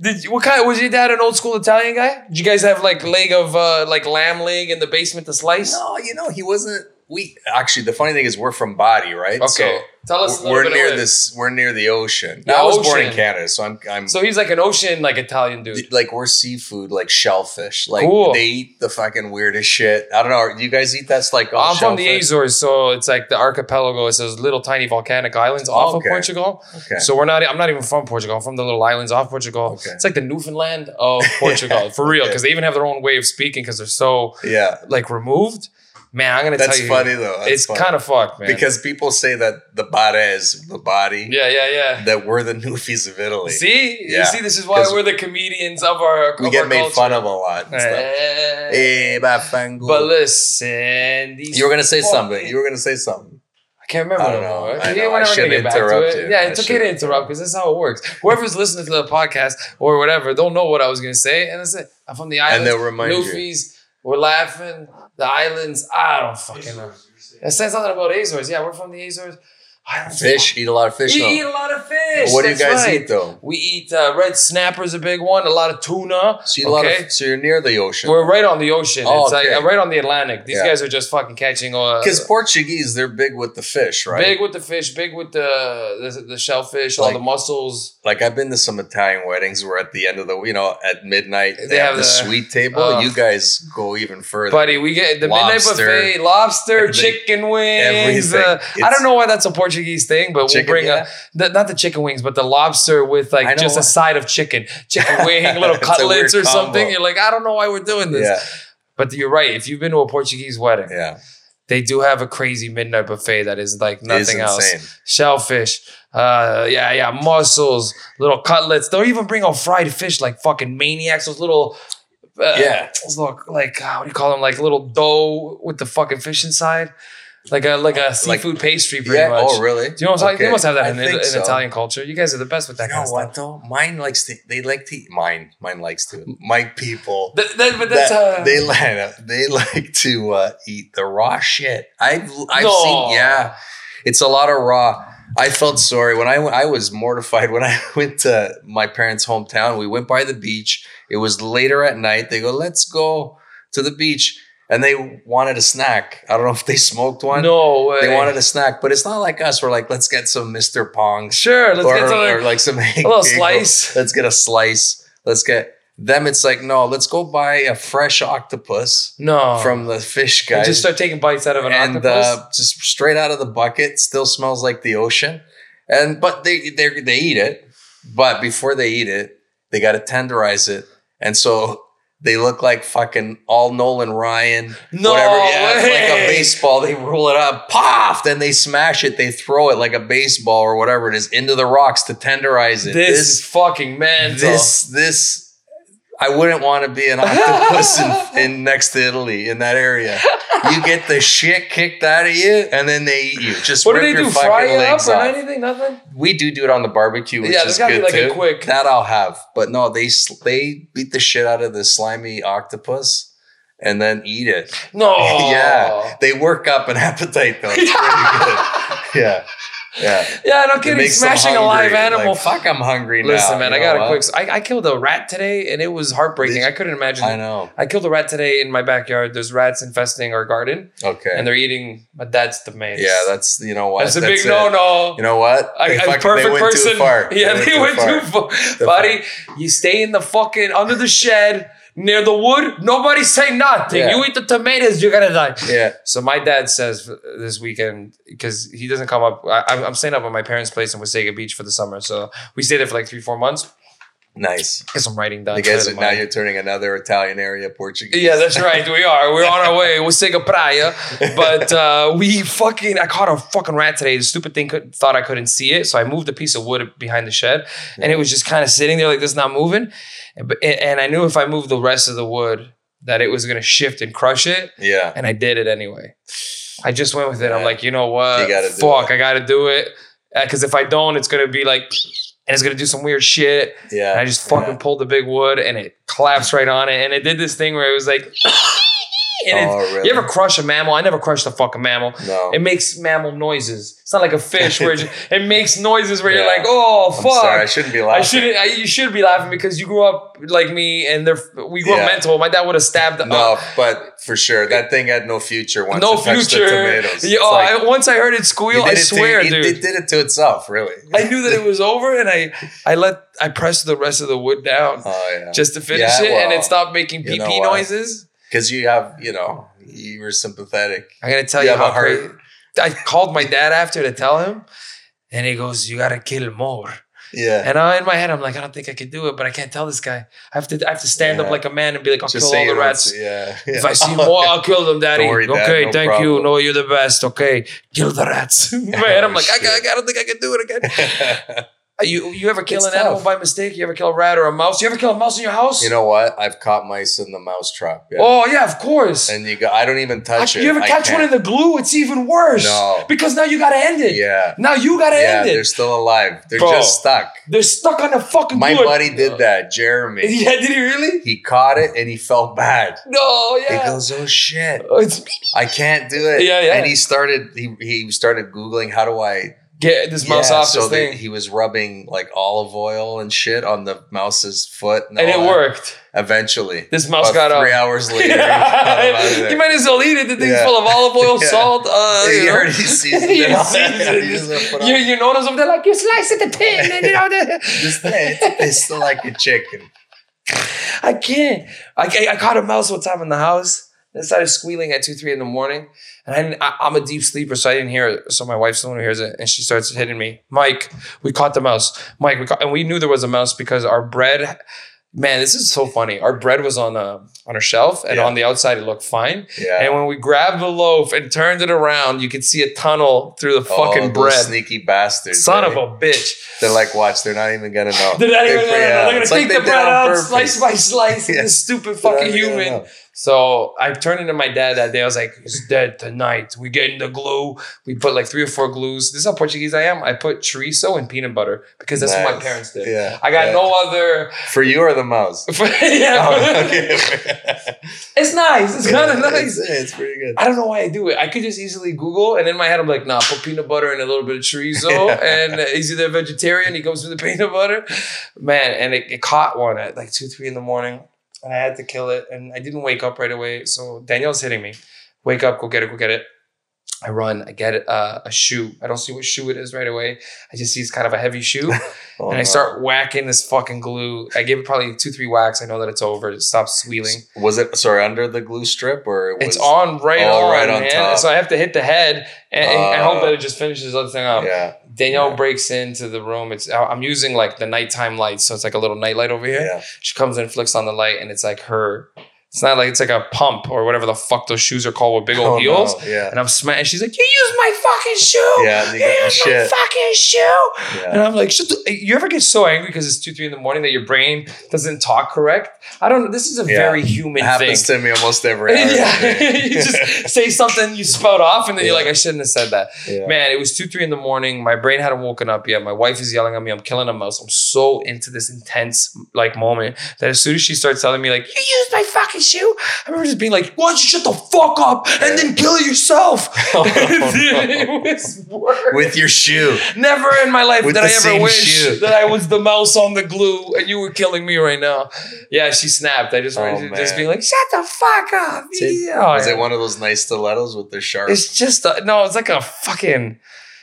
Did what kind? Was your dad an old school Italian guy? Did you guys have like leg of uh, like lamb leg in the basement to slice? No, you know he wasn't. We actually the funny thing is we're from Body, right? Okay, tell us. So we're near this. We're near the ocean. Yeah, I was born in ocean. Canada, so I'm. I'm So he's like an ocean like Italian dude. like we're seafood, like shellfish. Like Cool. they eat the fucking weirdest shit. I don't know. Do you guys eat that's like all I'm from the shellfish? Azores, so it's like the archipelago. It's those little tiny volcanic islands off Okay. of Portugal. Okay. So we're not. I'm not even from Portugal. I'm from the little islands off Portugal. Okay. It's like the Newfoundland of Portugal, for real. Okay. Because they even have their own way of speaking because they're so yeah, like removed. Man, I'm gonna that's tell you, That's funny though. That's it's funny. kind of fucked, man. because people say that the bada is the body. yeah, yeah, yeah. That we're the Newfies of Italy. See, Yeah. you see, this is why we're the comedians of our. we get our made culture. fun of a lot. Stuff. Eh. Eh. But listen, these you were gonna say something. You were gonna say something. I can't remember. I don't know. I Yeah, know. I shouldn't gonna get back to interrupt it. you. Yeah, I it's okay to shouldn't interrupt because that's how it works. Whoever's listening to the podcast or whatever, don't know what I was gonna say, and that's it. I'm from the island. And they'll remind you. Newfies, we're laughing. The islands, I don't fucking know. That says something about Azores. Yeah, we're from the Azores. Fish. Eat a lot of fish. We though. eat a lot of fish. what do you that's guys right. eat though? We eat uh, red snapper's a big one. A lot of tuna. So, you eat a lot okay? of, so you're near the ocean. We're right on the ocean. Oh, it's like okay. uh, right on the Atlantic. These Yeah. guys are just fucking catching. Uh, Because Portuguese, they're big with the fish, right? Big with the fish, big with the the, the shellfish, all the mussels. Like I've been to some Italian weddings where at the end of the, you know, at midnight they, They have, have the, sweet table. uh, you guys go even further. Buddy, we get the Lobster. midnight buffet, lobster, Everything. chicken wings. Uh, I don't know why that's a Portuguese thing, but Chicken, we'll bring yeah. a the, not the chicken wings, but the lobster with like know just a side of chicken, chicken wing, little cutlets or weird something. You're like, I don't know why we're doing this. yeah, But you're right. If you've been to a Portuguese wedding, yeah. they do have a crazy midnight buffet that is like It is nothing else. Shellfish, uh, yeah, yeah, mussels, little cutlets. They'll even bring a fried fish like fucking maniacs. Those little, uh, Yeah. those little like uh, what do you call them? Like little dough with the fucking fish inside, like a like a seafood pastry, pretty Yeah. much. Oh, really? Do you know what I'm talking? They must have that in, in, so. Italian culture. You guys are the best with that You kind know of what stuff. though? Mine likes to. They like to. Mine. Mine likes to. My people. That, that, but that's that- uh, they like they like to uh, eat the raw shit. I've I've No. seen yeah, it's a lot of raw. I felt sorry when I went- I was mortified when I went to my parents' hometown. We went by the beach. It was later at night. They go, "Let's go to the beach," and they wanted a snack. I don't know if they smoked one. no way. They wanted a snack, but it's not like us. We're like, let's get some Mr. Pongs sure. Let's or, get or like some A little slice. Let's get a slice. Let's get them. It's like no. Let's go buy a fresh octopus No, from the fish guy, just start taking bites out of an and octopus. uh, just straight out of the bucket. Still smells like the ocean. And but they they they eat it. But before they eat it, they got to tenderize it, and so. They look like fucking all Nolan Ryan, no whatever. Yeah, it's like a baseball. They roll it up, pop, then they smash it. They throw it like a baseball or whatever it is into the rocks to tenderize it. This, is fucking mental. this, this. I wouldn't want to be an octopus in, in next to Italy in that area. You get the shit kicked out of you, and then they eat you. Just what do they your do? fucking Fry it up legs or off. anything? Nothing. We do do it on the barbecue, which Yeah, is good like a too. quick- That I'll have, but no, they they beat the shit out of the slimy octopus and then eat it. No. Yeah, they work up an appetite though. It's pretty good. yeah, yeah. Yeah, no It kidding. makes them Smashing a live animal. Like, fuck, I'm hungry now. Listen, man, You I got a quick. I, I killed a rat today, and it was heartbreaking. Did I couldn't imagine. I know. I killed a rat today in my backyard. There's rats infesting our garden, Okay. and they're eating my dad's tomatoes. yeah, that's you know what. that's a big no no. You know what? I, They I fucking- perfect they went person. Too far. Yeah, they, went, too far. Too Buddy, you stay in the fucking under the shed near the wood. Nobody say nothing. Yeah. You eat the tomatoes, you're gonna die. Yeah. So my dad says this weekend because he doesn't come up. I, I'm- I'm staying up at my parents' place in Wasaga Beach for the summer. So we stay there for like three, four months. Nice. Get some writing done. I guess now you're turning another Italian area Portuguese. Yeah, that's right. We are. We're on our way. Wasaga Praia. But uh, we fucking, I caught a fucking rat today. The stupid thing could, thought I couldn't see it. So I moved a piece of wood behind the shed and it was just kind of sitting there like this, not moving. And, I knew if I moved the rest of the wood that it was going to shift and crush it. Yeah. And I did it anyway. I just went with it. I'm like, you know what? You gotta do Fuck. I got to do it. Uh, because if I don't, it's going to be like, and it's going to do some weird shit. Yeah. And I just fucking Yeah. pulled the big wood and it collapsed right on it. And it did this thing where it was like, and it, Oh, really? you ever crush a mammal? I never crushed a fucking mammal. No. It makes mammal noises. It's not like a fish where it, just, it makes noises where you're like, oh I'm fuck. sorry. I shouldn't be laughing. I shouldn't. I, you should be laughing because you grew up like me, and they're we grew Yeah. up mental. My dad would have stabbed. No, uh, but for sure, that thing had no future once no it future. tomatoes. Yeah, oh, like, I, once I heard it squeal, I it to- swear, it, dude. It did it to itself, really. I knew that it was over, and I I let I pressed the rest of the wood down Oh yeah. just to finish Yeah, it, and it stopped making pee pee noises. Because you have, you know, you were sympathetic. I gotta tell You you, have a how heart. crazy. I called my dad after to tell him, and he goes, "You gotta kill more." Yeah. And I, in my head, I'm like, I don't think I can do it, but I can't tell this guy. I have to, I have to stand up like a man and be like, I'll Just kill all the rats. see- Yeah. If. I see more, I'll kill them, Daddy. Worry, Dad, okay, no thank you. No, you're the best. Okay, kill the rats. In my head, I'm like, I. I, I don't think I can do it again. Uh, You, you ever kill It's an animal by mistake? You ever kill a rat or a mouse? You ever kill a mouse in your house? you know what? I've caught mice in the mouse trap. Yeah. Oh yeah, of course. And you go, I don't even I- touch it. you ever I catch one in the glue? It's even worse. No. Because now you gotta end it. Yeah. Now you gotta Yeah, end it. they're still alive. They're Bro. just stuck. They're stuck on the fucking My glue. buddy did that, Jeremy. Yeah, did he really? He caught it and he felt bad. No, yeah. He goes, "Oh shit, Oh, I can't do it." Yeah, yeah. And he started he he started googling how do I get this mouse Yeah, off so this thing, he was rubbing like olive oil and shit on the mouse's foot, and it that. worked. Eventually, This mouse About got three up. hours later. he got him out of there. you might as well eat it. The thing's Yeah. full of olive oil, Yeah. salt. Uh, He you know. already seasoned it all. seasoned it. You, you notice them? They're like, you slice it the tin, and you know, the, Just it's, like a chicken. I can't. I, I, I caught a mouse one time in the house. It started squealing at two, three in the morning. And I, didn't- I, I'm a deep sleeper, so I didn't hear it. So my wife's the one who hears it, and she starts hitting me. Mike, we caught the mouse. Mike, we caught, and we knew there was a mouse because our bread Man, this is so funny. Our bread was on a on a shelf, and Yeah. on the outside it looked fine. Yeah. And when we grabbed the loaf and turned it around, you could see a tunnel through the Oh, fucking those bread. sneaky bastards. Son eh? of a bitch. They're like, watch, they're not even gonna know. They're not even They're- no, no, yeah, They're gonna it's like take they the bread out, purpose. slice by slice. Yeah. This stupid fucking human. know. So I turned into my dad that day. I was like, he's dead tonight. We getting the glue. We put like three or four glues. This is how Portuguese I am. I put chorizo and peanut butter because that's what my parents did. Yeah. I got yeah. no other. For you or the mouse? yeah. Oh, okay. It's nice. It's kind of Yeah, nice. It's, it's pretty good. I don't know why I do it. I could just easily Google, and in my head, I'm like, nah, put peanut butter and a little bit of chorizo. and he's either vegetarian, he goes with the peanut butter. Man, and it, it caught one at like two, three in the morning, and I had to kill it. And I didn't wake up right away. So Danielle's hitting me. Wake up, go get it, go get it. I run, I get uh, a shoe. I don't see what shoe it is right away. I just see it's kind of a heavy shoe. Oh, and I start whacking this fucking glue. I give it probably two, three whacks. I know that it's over. It stops squealing. Was it sorry under the glue strip or it was? It's on right Oh, on, right on man. top. So I have to hit the head, and, and I hope that it just finishes the other thing up. Yeah. Danielle Yeah. breaks into the room. It's I'm using like the nighttime lights, so it's like a little night light over here. Yeah. She comes in, flicks on the light, and it's like her. It's not like it's like a pump or whatever the fuck those shoes are called with big old Oh, heels. no. Yeah. And I'm smashing. She's like, "You use my fucking shoe. Yeah. You get used my fucking shoe." Yeah. And I'm like, you ever get so angry because it's two, three in the morning that your brain doesn't talk correct? I don't know. This is a Yeah. very It human thing. happens to me almost every hour. yeah, you just say something, you spout off, and then you're like, I shouldn't have said that. Yeah. Man, it was two, three in the morning. My brain hadn't woken up yet. My wife is yelling at me. I'm killing a mouse. I'm so into this intense like moment that as soon as she starts telling me like, you use my fucking shoe, I remember just being like, why don't you shut the fuck up and then kill yourself? Oh, it was worse. With your shoe. Never in my life With did I ever wish shoe. that I was the mouse on the glue and you were killing me right now. Yeah, she snapped. I just Oh, wanted to just be like, shut the fuck up. Yeah. Was it one of those nice stilettos with the sharp? It's just a, no, it's like a fucking.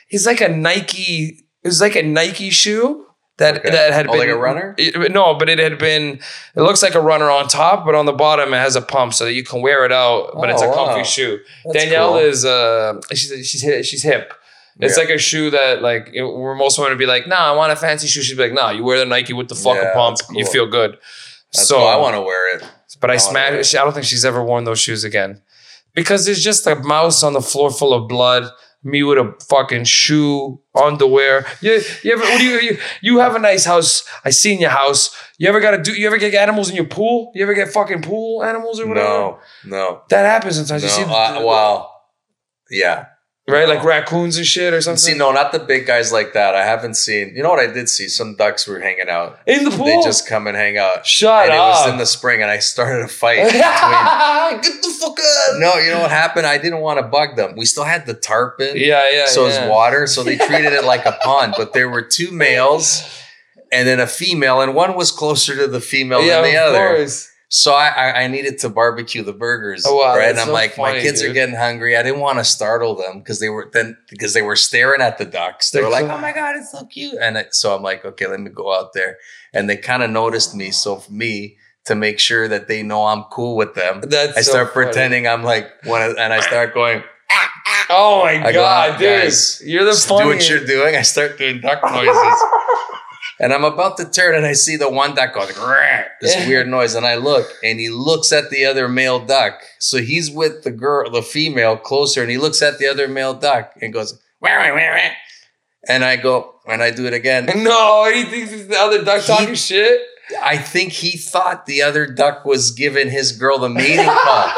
It's like a Nike. It was like a Nike shoe that Okay. that had Oh, been like a runner? it- no, but it had been. It looks like a runner on top, but on the bottom it has a pump so that you can wear it out. But it's a Oh, comfy wow. shoe. That's Danielle cool. is uh she's she's hip, she's hip. It's Yeah. like a shoe that like it- where most women would be like, nah, I want a fancy shoe. She'd be like, nah, you wear the Nike with the fucking Yeah, pump, that's you feel good. That's so cool. I want to wear it. but I I smashed. I don't think she's ever worn those shoes again because there's just a mouse on the floor full of blood. Me with a fucking shoe, underwear. You, you ever? What do you, you? You have a nice house. I seen your house. You ever got to do? You ever get animals in your pool? You ever get fucking pool animals or whatever? No, no, That happens sometimes. no. You see, Uh, wow. Yeah. Right? Like raccoons and shit or something. See, no, not the big guys like that. I haven't seen. You know what I did see? Some ducks were hanging out. in the pool. They just come and hang out. shut and up. it was in the spring, and I started a fight between. Get the fuck out. No, you know what happened? I didn't want to bug them. We still had the tarp in, Yeah, yeah. so yeah. it's water. So they treated it like a pond. But there were two males and then a female, and one was closer to the female Yeah, than the of other. course. So I, I, needed to barbecue the burgers, Oh, wow, right? And I'm so like, my funny, kids are getting hungry. I didn't want to startle them because they were then because they were staring at the ducks. They They're were like, "Oh my god, it's so cute!" And I, so I'm like, "Okay, let me go out there." And they kind of noticed me. So for me to make sure that they know I'm cool with them, That's I start funny. pretending I'm like one, of, and I start going. Oh my I go, ah, god, dude! "Guys, You're the "Just do what you're doing. I start doing duck noises. And I'm about to turn, and I see the one duck goes "Grrr," this weird noise, and I look, and he looks at the other male duck. So he's with the girl, the female, closer, and he looks at the other male duck and goes, "Wah, wah, wah, wah." and I go, and I do it again. No, he thinks it's the other duck He- talking shit. I think he thought the other duck was giving his girl the mating call.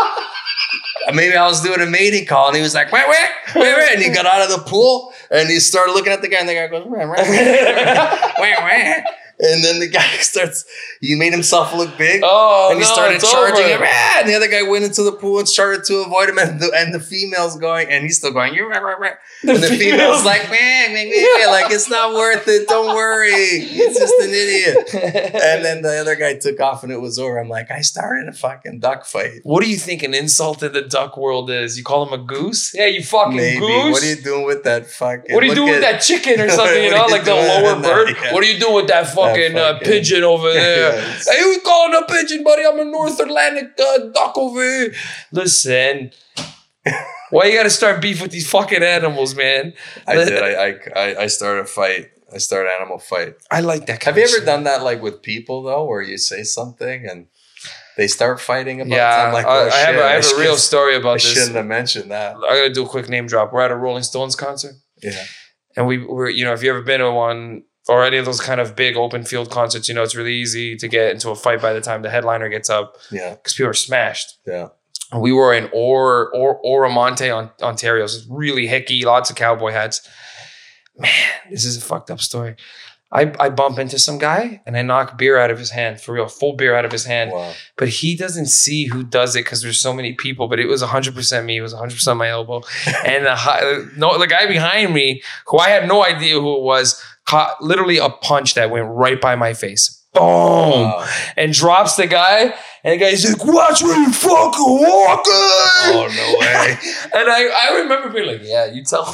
Maybe I was doing a mating call, and he was like, "Wah, wah, wah, wah," and he got out of the pool, and he started looking at the guy, and the guy goes, "Wah, wah, wah, wah, wah." And then the guy starts. He made himself look big. Oh, and he no, started charging over. him. Ah, And the other guy went into the pool and started to avoid him. And the, and the female's going, and he's still going, "You're right, right, right." And the female's like, "Man, man, man, like it's not worth it. Don't worry. It's just an idiot." And then the other guy took off, and it was over. I'm like, I started a fucking duck fight. what do you think an insult in the duck world is? You call him a goose? Yeah, you fucking Maybe. goose. What are you doing with that fucking? What do you look do with that chicken or something? You know, you like the lower bird. that? Yeah. What are you doing with that fucking, uh, fucking- pigeon over there? Yes. Hey, we calling a pigeon, buddy? I'm a North Atlantic uh, duck over here. Listen, why you got to start beef with these fucking animals, man? I did. I, I I I started a fight. I start animal fight. I like that. Have you ever done that like with people though, where you say something and they start fighting about it? Yeah, like, I, oh, I have, a, I have a should- real story I about this. I shouldn't have mentioned that. I gotta do a quick name drop. We're at a Rolling Stones concert, Yeah. and we were, you know, if you ever been to one or any of those kind of big open field concerts, you know, it's really easy to get into a fight by the time the headliner gets up Yeah. because people are smashed. Yeah. We were in or or Oro-Medonte, on, Ontario. So it's really hicky, lots of cowboy hats. Man, this is a fucked up story. I, I bump into some guy and I knock beer out of his hand for real, full beer out of his hand. Wow. But he doesn't see who does it because there's so many people. But it was 100% me. It was 100% my elbow. and the no, the guy behind me, who I had no idea who it was, caught literally a punch that went right by my face. Boom Wow. and drops the guy. And the guy's like, watch where you fucking walking. Oh no way. And I, I remember being like, yeah, you tell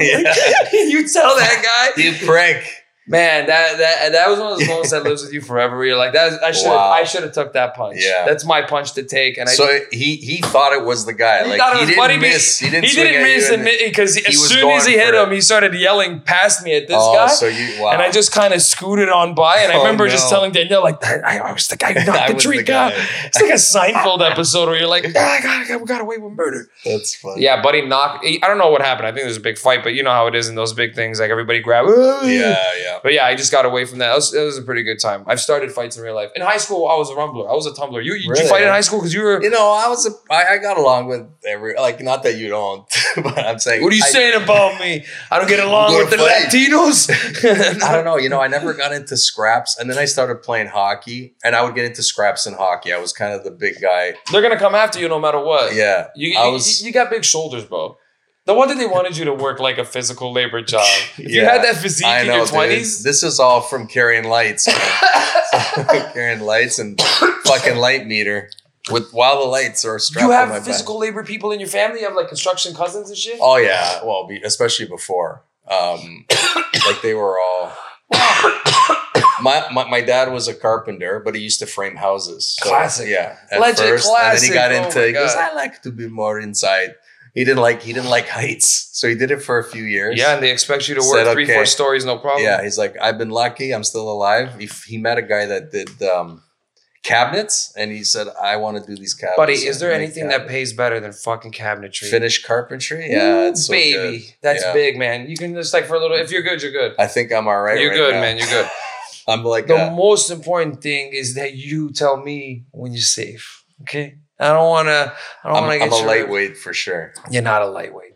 Yeah. you tell that guy. you prick. Man, that that that was one of those moments that lives with you forever. Where you're like, that I should Wow. I should have took that punch. Yeah. That's my punch to take. And I So he he thought it was the guy. He like thought it he was didn't Buddy miss. He didn't. he didn't you miss because as soon as he hit him, it. he started yelling past me at this oh, guy. so you wow. And I just kind of scooted on by, and I Oh, remember just telling Danielle, like, I, I was the guy who knocked the tree down. guy. It's like a Seinfeld episode where you're like, ah, I got, I got, we got away with murder. That's funny. Yeah, buddy knocked. I don't know what happened. I think there's a big fight, but you know how it is in those big things. Like everybody grab. Yeah. Yeah. But yeah, I just got away from that. It was, it was a pretty good time. I've started fights in real life. In high school, I was a rumbler. I was a tumbler. You, you did you fight in high school because you were. You know, I was a, I, I got along with every like not that you don't, but I'm saying What are you I, saying about me? I don't get along with the fight. Latinos. I don't know. You know, I never got into scraps, and then I started playing hockey, and I would get into scraps in hockey. I was kind of the big guy. They're gonna come after you no matter what. Yeah, You, I you, you got big shoulders, bro. The one that they wanted you to work like a physical labor job. If you had that physique in your twenties, This is all from carrying lights, carrying lights and fucking light meter with while the lights are strapped you on my have physical labor people in your family. You have like construction cousins and shit. Oh yeah, well, be, especially before, um, like they were all. My, my my dad was a carpenter, but he used to frame houses. So, Classic. yeah. At Legend first, and then he got Oh into. he goes, I like to be more inside. He didn't like he didn't like heights, so he did it for a few years. Yeah, and they expect you to work Said, three, okay. four stories, no problem. yeah. He's like, I've been lucky. I'm still alive. He, he met a guy that did um, cabinets, and he said, I want to do these cabinets. Buddy, is there anything that pays better than fucking cabinetry? Finished carpentry? Yeah, Ooh, it's so baby, good. that's Yeah. big, man. You can just like for a little. If you're good, you're good. I think I'm all right. you're right good, now. man. You're good. I'm like, The uh, most important thing is that you tell me when you're safe. Okay, I don't want to. I don't I'm, want to I'm get a your- lightweight for sure. You're not a lightweight.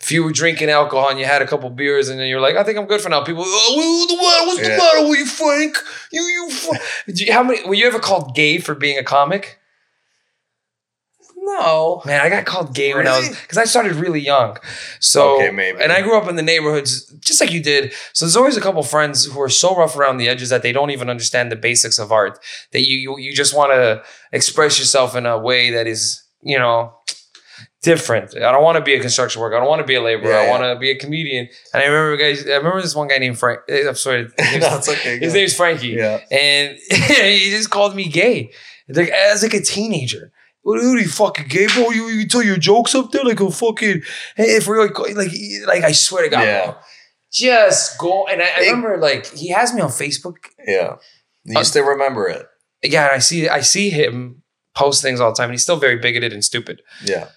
If you were drinking alcohol and you had a couple beers and then you're like, I think I'm good for now. People, oh, what's the matter? What's the Yeah. matter with you, Frank? You, you. Fr-" Did you- How many? Were you ever called gay for being a comic? No. Man, I got called gay when I was because I started really young. So Okay, maybe. And I grew up in the neighborhoods just like you did. So there's always a couple friends who are so rough around the edges that they don't even understand the basics of art. That you you, you just want to express yourself in a way that is you know different. I don't want to be a construction worker. I don't want to be a laborer. Yeah, I yeah. want to be a comedian. And I remember guys. I remember this one guy named Frank. eh, I'm sorry. His name's, That's okay. his go. name's Frankie Yeah. and he just called me gay. Like as like a teenager. What are you fucking gay, bro? You, you tell your jokes up there like a fucking hey, if we're like like like I swear to God, Yeah. bro. Just go and I, I remember like he has me on Facebook. Yeah. You Uh, still remember it. Yeah, and I see I see him post things all the time, and he's still very bigoted and stupid. Yeah.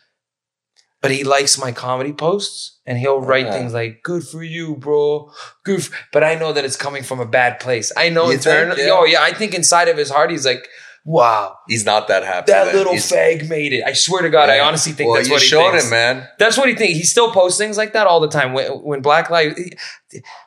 But he likes my comedy posts, and he'll write things like "Good for you, bro." Good, but I know that it's coming from a bad place. I know You internally. Yeah. Oh yeah, I think inside of his heart, he's like, "Wow, He's not that happy. That then. little He's- fag made it. I swear to God, I honestly think well, that's what he showed thinks. him, man. That's what he thinks. He still posts things like that all the time. When, when Black Lives,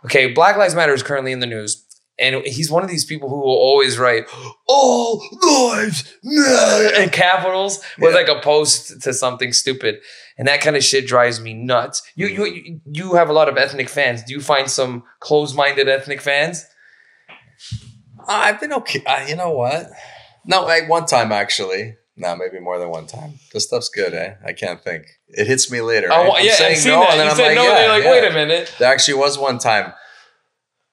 okay, Black Lives Matter is currently in the news, and he's one of these people who will always write "All lives matter" in capitals with Yeah. like a post to something stupid, and that kind of shit drives me nuts. You you you have a lot of ethnic fans. Do you find some closed-minded ethnic fans? I've been okay. Uh, you know what? No, I, one time actually. No, maybe more than one time. This stuff's good, eh? I can't think. It hits me later. Oh, right? I'm yeah, I've saying no, that. and then You I'm like, no, yeah, they're like, yeah. wait a minute. There actually was one time.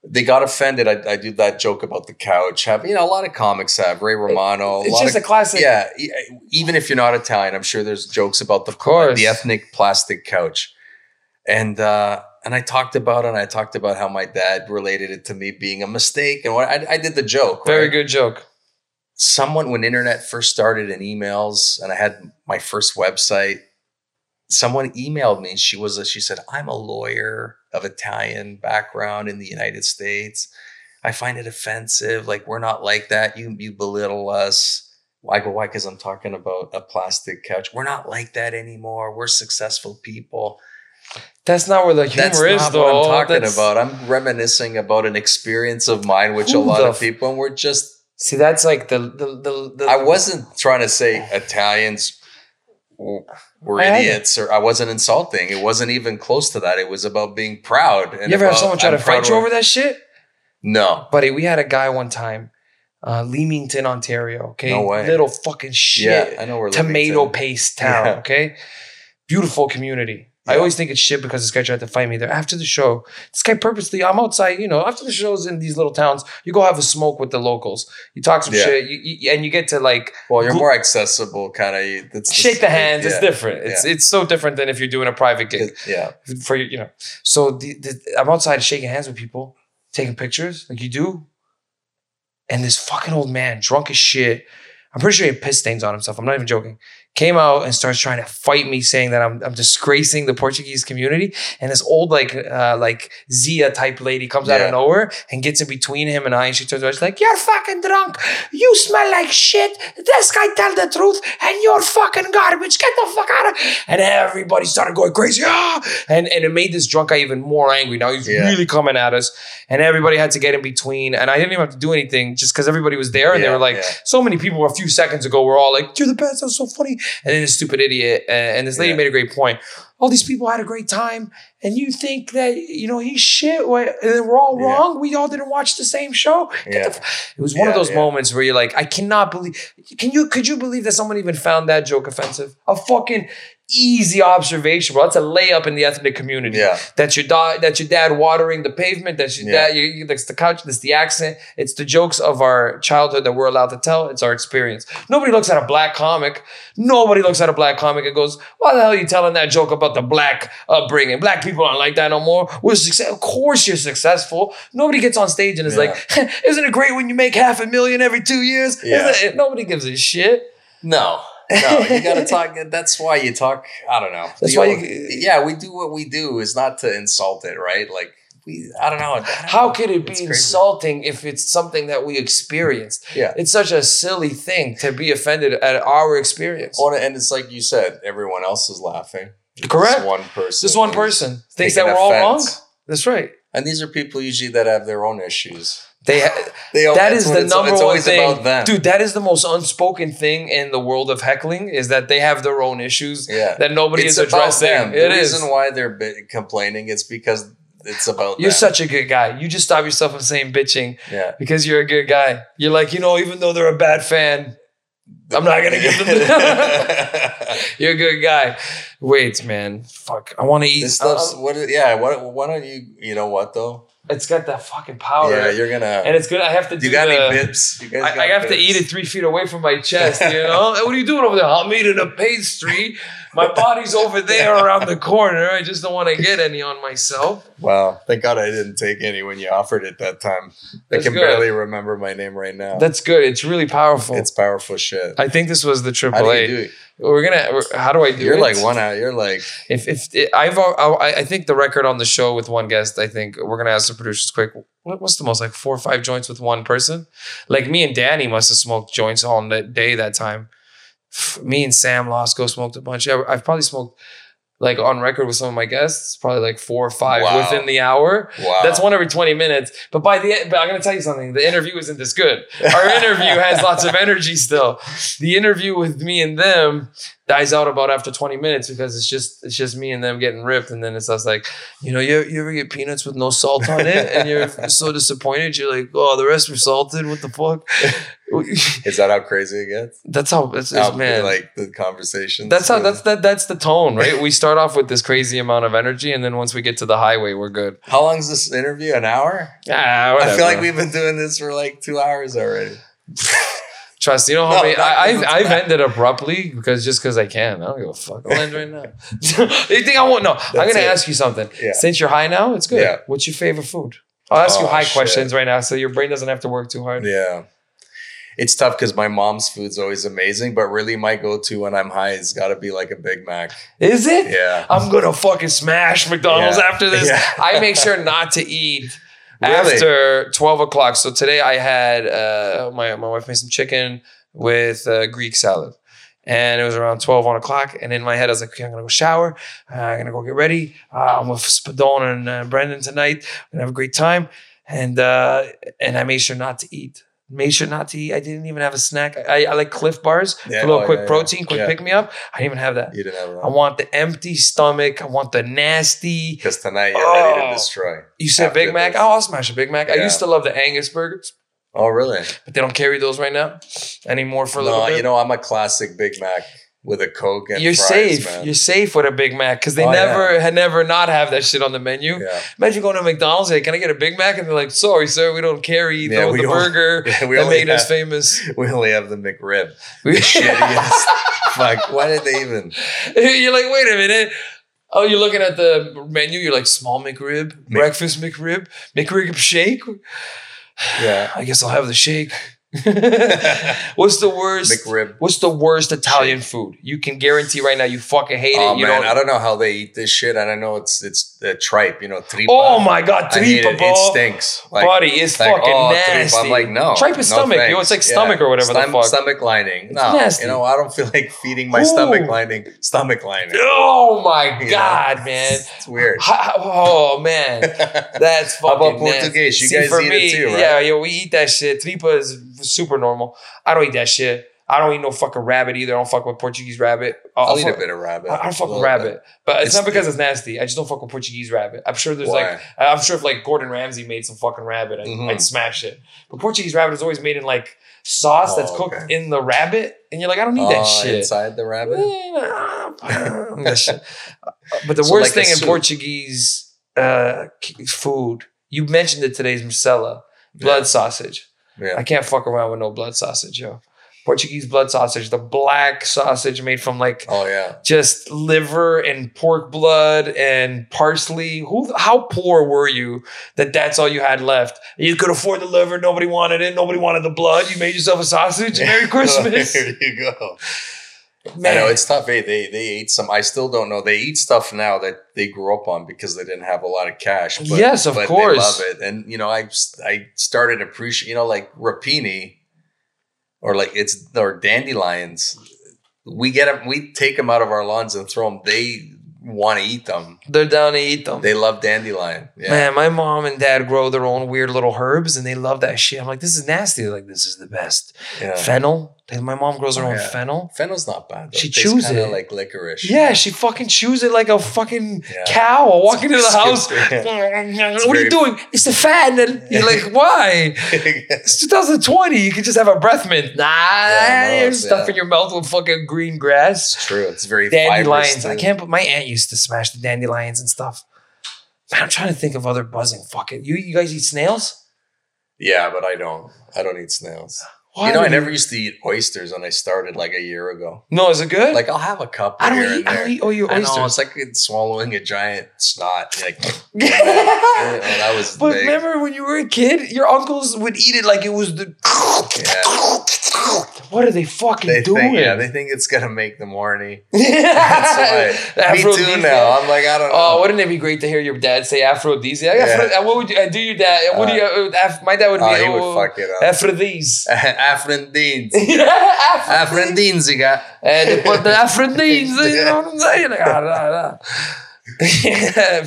They got offended. I, I do that joke about the couch. Have you know a lot of comics have Ray Romano. It's lot just of, a classic. yeah. Even if you're not Italian, I'm sure there's jokes about the course. the ethnic plastic couch. And uh, and I talked about it. And I talked about how my dad related it to me being a mistake, and what I, I did the joke. Very right? good joke. Someone when internet first started and emails, and I had my first website. Someone emailed me. She was a, she said, "I'm a lawyer of Italian background in the United States. I find it offensive. Like we're not like that. You you belittle us." I go, why? Because I'm talking about a plastic couch. We're not like that anymore. We're successful people. That's not where the humor That's is, not though. what I'm talking That's- about. I'm reminiscing about an experience of mine, which a lot of people and we're just. See, that's like the the the. the I wasn't trying to say Italians were idiots, or I wasn't insulting. It wasn't even close to that. It was about being proud. And You ever have someone try I'm to fight you over that shit? No. Buddy, we had a guy one time, uh, Leamington, Ontario. Okay, No way. little fucking shit. Yeah, I know where tomato Leamington- paste town. Yeah. Okay, beautiful community. I always think it's shit because this guy tried to fight me there after the show. This guy purposely, I'm outside, you know, after the shows in these little towns, you go have a smoke with the locals. You talk some Yeah. shit, you, you, and you get to like Well, you're Gl- more accessible, kind of. Shake the hands. It's different. It's it's so different than if you're doing a private gig Yeah, for you, you know. So the, the, I'm outside shaking hands with people, taking pictures like you do, and this fucking old man, drunk as shit. I'm pretty sure he had piss stains on himself. I'm not even joking. Came out and starts trying to fight me, saying that I'm, I'm disgracing the Portuguese community. And this old like uh, like Zia type lady comes out of nowhere and gets in between him and I. And she turns around, she's like, "You're fucking drunk. You smell like shit. This guy tell the truth, and you're fucking garbage. Get the fuck out of." And everybody started going crazy. Ah! And and it made this drunk guy even more angry. Now he's Yeah. really coming at us, and everybody had to get in between. And I didn't even have to do anything just because everybody was there, and they were like, yeah. so many people a few seconds ago were all like, "You're the best. That's so funny." And then this stupid idiot uh, and this lady Yeah. made a great point. All these people had a great time, and you think that you know he's shit, and then we're all Yeah. wrong. We all didn't watch the same show. Yeah. the it was one of those yeah. moments where you're like, I cannot believe. Can you? Could you believe that someone even found that joke offensive? A fucking easy observation, bro. That's a layup in the ethnic community. yeah, That's your dad. That's your dad watering the pavement. That's your Yeah. dad. You, you, that's the couch. That's the accent. It's the jokes of our childhood that we're allowed to tell. It's our experience. Nobody looks at a black comic. Nobody looks at a black comic and goes, "Why the hell are you telling that joke about the black upbringing? Black people aren't like that no more. We're success. Of course, you're successful. Nobody gets on stage and is Yeah. like, "Isn't it great when you make half a million every two years?" Yeah. Nobody gives a shit. no, no. You got to talk. That's why you talk. I don't know. That's why you- Yeah, we do what we do is not to insult it, right? Like we. I don't know. I don't How know. could it be crazy. insulting if it's something that we experienced? Yeah. It's such a silly thing to be offended at our experience. Well, and it's like you said, everyone else is laughing. Correct. This one person. This one person thinks that we're all wrong. That's right. And these are people usually that have their own issues. They They that that's the it's- number it's one thing, dude. That is the most unspoken thing in the world of heckling is that they have their own issues Yeah. that nobody it's is about addressing. them. It the is. reason why they're complaining is because it's about You're them. such a good guy. You just stop yourself from saying bitching yeah. because you're a good guy. You're like, you know, even though they're a bad fan, I'm not gonna give them. The- you're a good guy. Wait, man, fuck. I want to eat. this stuff's uh, what? is- Yeah. What? Why don't you? You know what though? It's got that fucking power. Yeah, you're gonna. and it's good. I have to do you got the, any bibs? You guys I, I have to eat it three feet away from my chest. You know, what are you doing over there? I'm eating a pastry. My body's over there around the corner. I just don't want to get any on myself. Wow. Thank God I didn't take any when you offered it that time. I can good. barely remember my name right now. That's good. It's really powerful. it's powerful shit. I think this was the How triple do A. you do it? We're gonna. we're- How do I do You're it? like one out. You're like If if it, I've I, I think the record on the show with one guest, I think we're gonna ask the producers quick. What, what's the most like four or five joints with one person? Like me and Danny must have smoked joints all day that time. Me and Sam Losco smoked a bunch. Yeah, I've probably smoked like on record with some of my guests, probably like four or five Wow. within the hour. wow. That's one every 20 minutes. But by the end, but I'm gonna tell you something. The interview isn't this good. Our interview has lots of energy still. The interview with me and them dies out about after 20 minutes because it's just it's just me and them getting ripped. And then it's us like, you know, you, you ever get peanuts with no salt on it and you're so disappointed, you're like, oh, the rest were salted. What the fuck? Is that how crazy it gets? that's how that's How, man. like the conversation. that's how that's that that's the tone, right? We start off with this crazy amount of energy, and then once we get to the highway, we're good. How long's this interview? An hour? Ah, I feel like we've been doing this for like two hours already. Trust you know how No, many I, I've I've ended abruptly because just because I can. I don't give a fuck. I'll end right now. you think I won't? No, I'm gonna it. ask you something. Yeah. Since you're high now, it's good. Yeah. What's your favorite food? I'll ask you Oh, high shit. questions right now, so your brain doesn't have to work too hard. Yeah. It's tough because my mom's food's always amazing, but really my go-to when I'm high has got to be like a Big Mac. Is it? Yeah. I'm gonna fucking smash McDonald's Yeah. after this. Yeah. I make sure not to eat Really? after 12 o'clock. So today I had uh, my my wife made some chicken with uh, Greek salad. And it was around 12, 1 o'clock. And in my head, I was like, okay, I'm going to go shower. Uh, I'm going to go get ready. Uh, I'm with Spadone and uh, Brendan tonight. We're going to have a great time. And uh, and I made sure not to eat. Made sure not to eat. I didn't even have a snack. I, I like Clif Bars, Yeah, a little oh, quick yeah, yeah. protein, quick Yeah. pick me up. I didn't even have that. You didn't have I want the empty stomach. I want the nasty. because tonight you're ready Oh. to destroy. You said Big Mac? this. Oh, I'll smash a Big Mac. I used to love the Angus burgers, Oh, really? but they don't carry those right now anymore for a little No, bit. you know I'm a classic Big Mac with a Coke and You're fries, safe. man. You're safe with a Big Mac because they Oh, never had never not have that shit on the menu. yeah. Imagine going to McDonald's. Hey, can I get a Big Mac? And they're like, "Sorry, sir, we don't carry Yeah, the, we the don't- burger Yeah, we that made us famous." We only have the McRib. We- Shittiest. Fuck. Why did they even? you're like, wait a minute. Oh, you're looking at the menu. You're like, small McRib, breakfast McRib, McRib shake. Yeah. I guess I'll have the shake. What's the worst? McRib. What's the worst Italian food? You can guarantee right now you fucking hate Oh it. You man, don't. I don't know how they eat this shit, and I know it's it's the tripe, you know, tripa. oh my god, tripa, it. It stinks. Like, Buddy, it's like, fucking oh, nasty. tripa. I'm like, no. Tripe is no stomach. Yo, thanks. it's like stomach or whatever the fuck. Stomach lining. No, nasty. you know, I don't feel like feeding my Ooh. stomach lining. Stomach lining. Oh my You god, know? man. It's weird. Oh man, that's How fucking. about Portuguese? You See, guys eat me, it too, right? Yeah, yo, we eat that shit. Tripa is super normal. I don't eat that shit. I don't eat no fucking rabbit either. I don't fuck with Portuguese rabbit. I'll, I'll eat a bit of rabbit. I I don't fuck with rabbit, bit. but it's, It's- not because it's nasty. I just don't fuck with Portuguese rabbit. I'm sure there's Why? like, I'm sure if like Gordon Ramsay made some fucking rabbit, I'd, Mhm. I'd smash it. But Portuguese rabbit is always made in like sauce that's Oh, cooked okay. in the rabbit, and you're like, I don't need that Oh, shit. inside the rabbit. But the So worst like thing in. Portuguese uh, food, you mentioned it today's morcela, blood Yeah. sausage. Yeah. I can't fuck around with no blood sausage, yo. Portuguese blood sausage, the black sausage made from like Oh yeah. just liver and pork blood and parsley. Who? How poor were you that that's all you had left? You could afford the liver. Nobody wanted it. Nobody wanted the blood. You made yourself a sausage. Merry Christmas, there you go. Man. I know it's tough. Hey, they they ate some. I still don't know. They eat stuff now that they grew up on because they didn't have a lot of cash. But, Yes, of but course. They love it, and you know, I I started appreciate. You know, like rapini, or like it's or dandelions. We get them. We take them out of our lawns and throw them. They want to eat them. They're down to eat them. They love dandelion. Yeah. Man, my mom and dad grow their own weird little herbs, and they love that shit. I'm like, this is nasty. They're like, this is the best. yeah. Fennel. My mom grows her Oh, own yeah. fennel. Fennel's not bad. Though. She It chews it. like licorice. Yeah, she fucking chews it like a fucking Yeah. cow. I walk into the house. What are you doing? It's the fat. And you're like, why? It's 2020. You can just have a breath mint. Nah, Yeah, no, you're it's- your mouth with fucking green grass. It's true. It's very Dandelions. I can't. But my aunt used to smash the dandelions and stuff. Man, I'm trying to think of other buzzing. Fuck it. You, you guys eat snails? Yeah, but I don't. I don't eat snails. Why you know, I never used to eat oysters, when I started like a year ago. No, is it good? Like I'll have a cup. I don't eat. I don't eat. Oh, you I know oysters. it's like swallowing a giant snot. Like oh, that was But big. remember when you were a kid, your uncles would eat it like it was the. What are they fucking they doing? think, yeah, they think it's gonna make them horny. That's That's why. Me too. Now I'm like, I don't know. Oh, wouldn't it be great to hear your dad say aphrodisiac? Yeah. Aphro- uh, what would you uh, do? Your dad? What do you? Uh, my dad would be. oh, he would oh, fuck it up. Aphrodis. Afrendines. Aphrodis. Afrendinziga. And they put the Aphrodis. You know what I'm saying? Like, ah, ah, ah. yeah.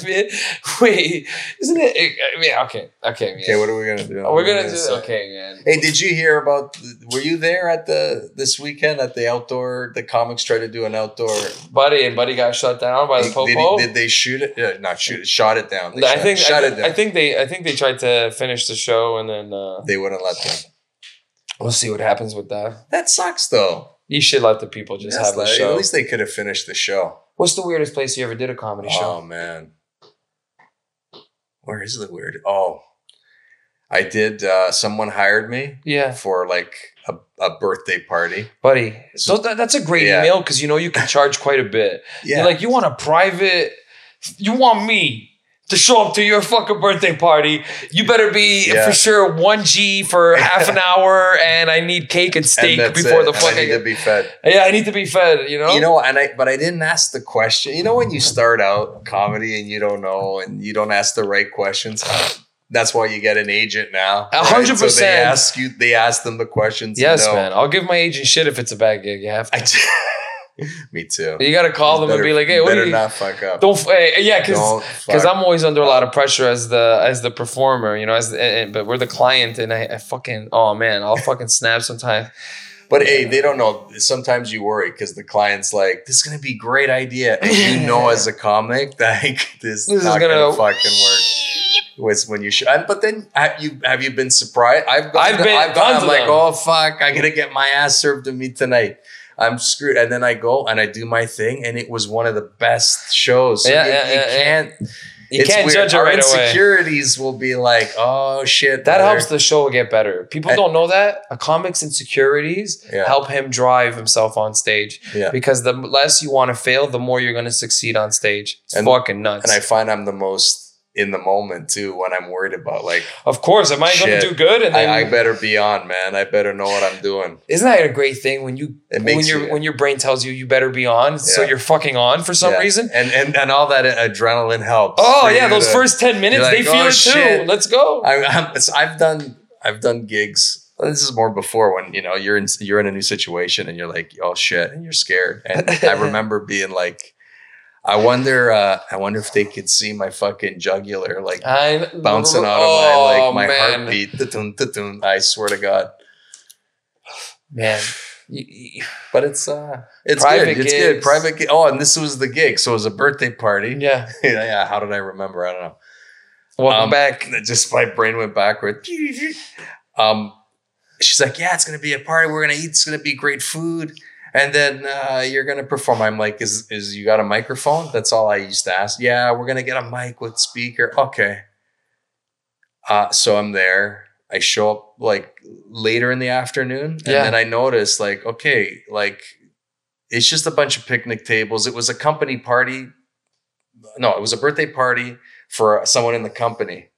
Wait, isn't it? I mean, okay, okay, man. Okay, what are we gonna do? Oh, we're gonna do say? okay, man. Hey, did you hear about? Were you there at the this weekend at the outdoor? The comics tried to do an outdoor. Buddy and Buddy got shut down by the Did, popo. did they shoot it? Uh, not shoot it. Shot it down. They I shut, think shut I, it down. I think they I think they tried to finish the show and then uh, they wouldn't let them. We'll see what happens with that. That sucks, though. You should let the people just That's have the like- show. At least they could have finished the show. What's the weirdest place you ever did a comedy Oh show? Oh man, where is the weird? Oh, I did. Uh, someone hired me Yeah. for like a, a birthday party. buddy. So that, that's a great Yeah. email because you know you can charge quite a bit. You're like, you want a private, you want me to show up to your fucking birthday party. You better be Yeah. for sure 1G for half an hour and I need cake and steak and before it. the And I fucking. need to be fed. yeah, I need to be fed, you know? You know, and I but I didn't ask the question. You know, when you start out comedy and you don't know and you don't ask the right questions. That's why you get an agent now. A hundred So they percent. ask you. They ask them the questions. yes, No. man. I'll give my agent shit if it's a bad gig. You have to. Me too. You got to call them and be like, hey, what better you. not fuck up. Don't, hey, yeah, because because I'm always under a lot of pressure as the as the performer, you know. As the, eh, eh, but we're the client, and I, I fucking oh man, I'll fucking snap sometimes. But hey, they don't know. Sometimes you worry because the client's like, "This is gonna be a great idea," and you know, as a comic, that this, This is gonna, gonna- fucking work. Was when you should, and, but then have you have you been surprised? I've gone, I've been- I've gone, I'm like, them. oh fuck, I gotta get my ass served to me tonight. I'm screwed, and then I go and I do my thing, and it was one of the best shows. So Yeah, you, yeah, you yeah, yeah. can't. You it's can't weird. judge it Our right away. insecurities will be like, oh shit, That brother. helps the show get better. People don't know that a comic's insecurities Yeah. help him drive himself on stage. Yeah. Because the less you want to fail, the more you're going to succeed on stage. It's And- fucking nuts. and I find I'm the most in the moment too when I'm worried about like of course, am I going to do good? And then I, I better be on, man. I better know what I'm doing. Isn't that a great thing when you It when makes your you- when your brain tells you you better be on, so you're fucking on for some Yeah. reason? and and and all that adrenaline helps. Oh yeah, those to- first ten minutes you're they like, feel "Oh, it too. shit." Let's go. I, I've done I've done gigs. This is more before when you know you're in you're in a new situation and you're like oh shit and you're scared. And I remember being like, I wonder uh, I wonder if they could see my fucking jugular like I, bouncing out Oh, of my like my man. heartbeat. Da-dun, da-dun. I swear to God. Man, But it's uh it's Private good. It's good. Private gi- Oh, and this was the gig. So it was a birthday party. yeah. yeah, yeah. How did I remember? I don't know. Welcome Um, back. Just my brain went backward. Um, she's like, "Yeah, it's gonna be a party. We're gonna eat. It's gonna be great food, and then uh, you're gonna perform." I'm like, "Is is you got a microphone?" That's all I used to ask. Yeah, we're gonna get a mic with speaker. Okay. Uh, so I'm there. I show up like later in the afternoon, and Yeah. then I notice like, okay, like it's just a bunch of picnic tables. It was a company party. No, it was a birthday party for someone in the company.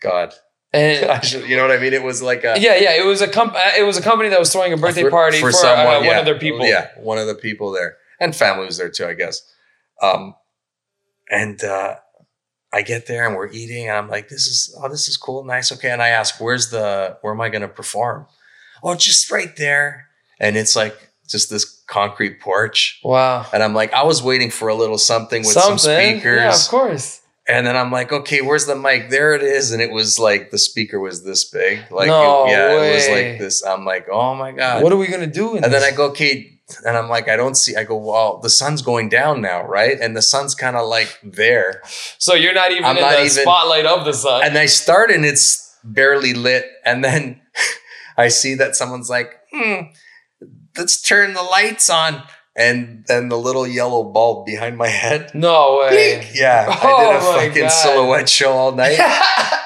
God, And you know what I mean? It was like a yeah, yeah, it was a comp- uh, it was a company that was throwing a birthday for- party for, uh, one yeah. of their people. Yeah, one of the people there, and family was there too, I guess. Um, and uh, I get there and we're eating, and I'm like, "This is oh, this is cool, nice, okay." And I ask, "Where's the? Where am I going to perform?" Oh, just right there, and it's like just this concrete porch. Wow. And I'm like, I was waiting for a little something with some speakers. Yeah, of course. And then I'm like, okay, where's the mic? There it is. And it was like the speaker was this big. Like, No it, yeah, it was like this. I'm like, oh my God. What are we gonna do? In and then? I go, okay. And I'm like, I don't see. I go, well, the sun's going down now, right? And the sun's kind of like there. So you're not even I'm in not the even- spotlight of the sun. And I start and it's barely lit. And then I see that someone's like, hmm, let's turn the lights on. And then the little yellow bulb behind my head. no way. Blink. Yeah, I Oh did a oh fucking God. silhouette show all night.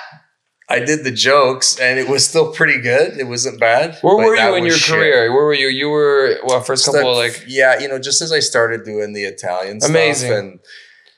I did the jokes, and it was still pretty good. It wasn't bad. Where were you in your shit. career? Where were you? You were well, first couple of like yeah, you know, just as I started doing the Italian Amazing. stuff, and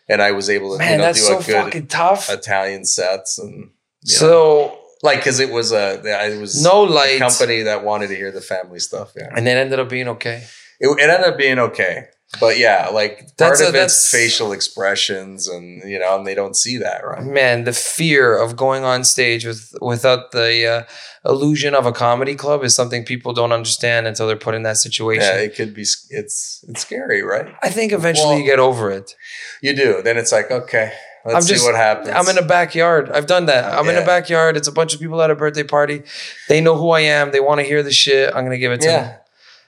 and I was able to man, you know that's do so a good fucking tough. Italian sets, and you know, so like because it was a it was no a lights, company that wanted to hear the family stuff. Yeah, and it ended up being okay. It, it ended up being okay. But yeah, like part That's a- of it's facial expressions, and you know, and they don't see that, right? Man, the fear of going on stage with without the uh, illusion of a comedy club is something people don't understand until they're put in that situation. Yeah, it could be. It's it's scary, right? I think eventually Well, you get over it. You do. Then it's like, okay, let's I'm see just- what happens. I'm in a backyard. I've done that. I'm in a backyard. It's a bunch of people at a birthday party. They know who I am. They want to hear the shit. I'm gonna give it to them.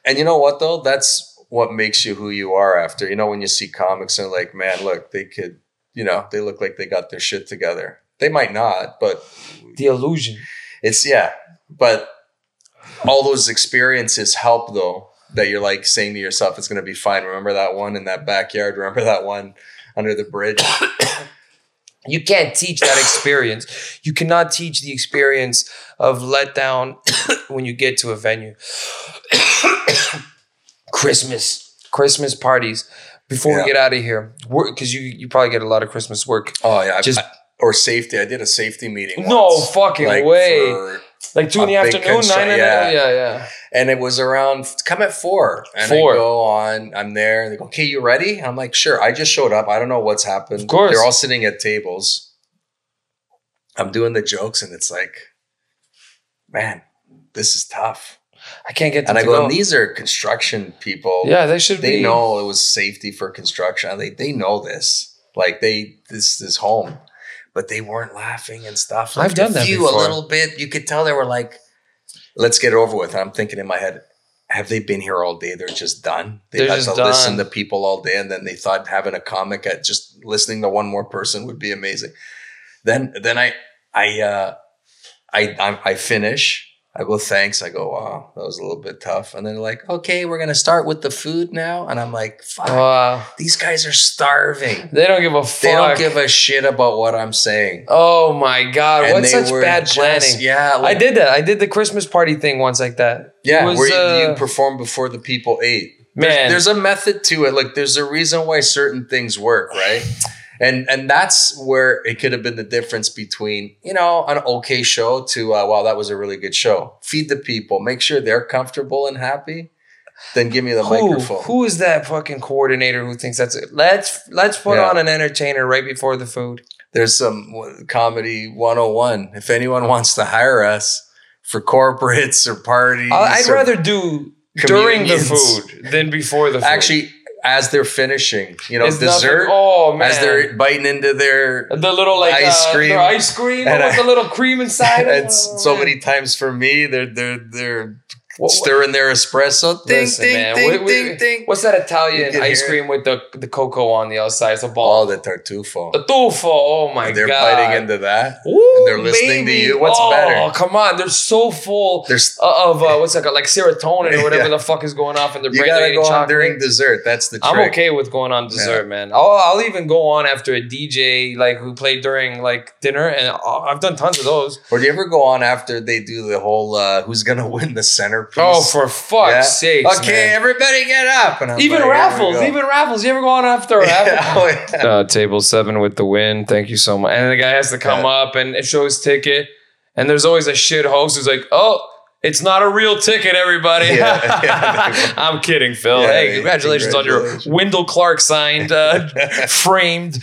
And you know what though? That's what makes you who you are after. You know, when you see comics and like, man, look, they could, you know, they look like they got their shit together. They might not, but The illusion. it's yeah. But all those experiences help though. That you're like saying to yourself, it's gonna be fine. Remember that one in that backyard. Remember that one under the bridge. You can't teach that experience. You cannot teach the experience of letdown when you get to a venue. Christmas, Christmas parties. Before Yeah. we get out of here, because you you probably get a lot of Christmas work. Oh yeah, Just- I- or safety. I did a safety meeting. No fucking like, way. for- Like two in the afternoon, nine in yeah. the yeah, yeah. and it was around come at four. And Four. I go on. I'm there. And they go, "Okay, you ready?" I'm like, "Sure." I just showed up. I don't know what's happened. Of course. they're all sitting at tables. I'm doing the jokes, and it's like, man, this is tough. I can't get And I go. and these are construction people. yeah, they should they be. know it was safety for construction. They they know this. Like they this is home, but they weren't laughing and stuff. Like I've done a that few, before. a little bit. You could tell they were like, "Let's get it over with." And I'm thinking in my head, have they been here all day? They're just done. They had to listen to people all day, and then they thought having a comic at just listening to one more person would be amazing. Then then I I uh, I I, I finish. I go, thanks. I go, wow, that was a little bit tough. And then they're like, okay, we're gonna start with the food now. And I'm like, fuck, Wow. these guys are starving. They don't give a fuck. They don't give a shit about what I'm saying. oh my god, And what such bad just- planning. Yeah, I did that. I did the Christmas party thing once like that. Yeah, was, where you, you uh, perform before the people ate. Man. there's, there's a method to it. Like there's a reason why certain things work, right? And and that's where it could have been the difference between you know an okay show to uh, wow that was a really good show. Feed the people, make sure they're comfortable and happy. Then give me the who, microphone. who is that fucking coordinator who thinks that's it? Let's let's put Yeah. on an entertainer right before the food. There's some w- comedy 101. If anyone wants to hire us for corporates or parties, I'd or- rather do during the food than before the food. actually as they're finishing, you know, It's nothing- dessert. Oh man, as they're biting into their the little like ice uh, cream. their ice cream with the little cream inside. and Oh, so man. many times for me, they're they're they're What- stirring their espresso. Ding Listen, ding man, ding ding ding. What's that Italian ice cream with the the cocoa on the outside? It's a Oh, ball. the tartufo. the tufo. Oh my god. they're god. biting into that. Ooh, and they're listening to you. What's oh, better? Oh come on. They're so full There's of uh, what's that called? Like serotonin or whatever Yeah. the fuck is going off in their you brain. gotta They're go eating on during dessert. That's the trick. I'm okay with going on dessert, man. I'll, I'll even go on after a DJ like who played during like dinner, and I'll- I've done tons of those. Or do you ever go on after they do the whole uh, who's gonna win the centerpiece? Oh, for fuck's Yeah. sake! okay, everybody get up. And I'm Even like, raffles, even raffles. You ever go on after a Yeah, raffle? oh, yeah. uh, table seven with the win. Thank you so much. And the guy has to come Yeah. up and show his ticket. And there's always a shit host who's like, "Oh, it's not a real ticket, everybody." Yeah, yeah. I'm kidding, Phil. Yeah, hey, yeah, congratulations, on your Wendell Clark signed, uh, framed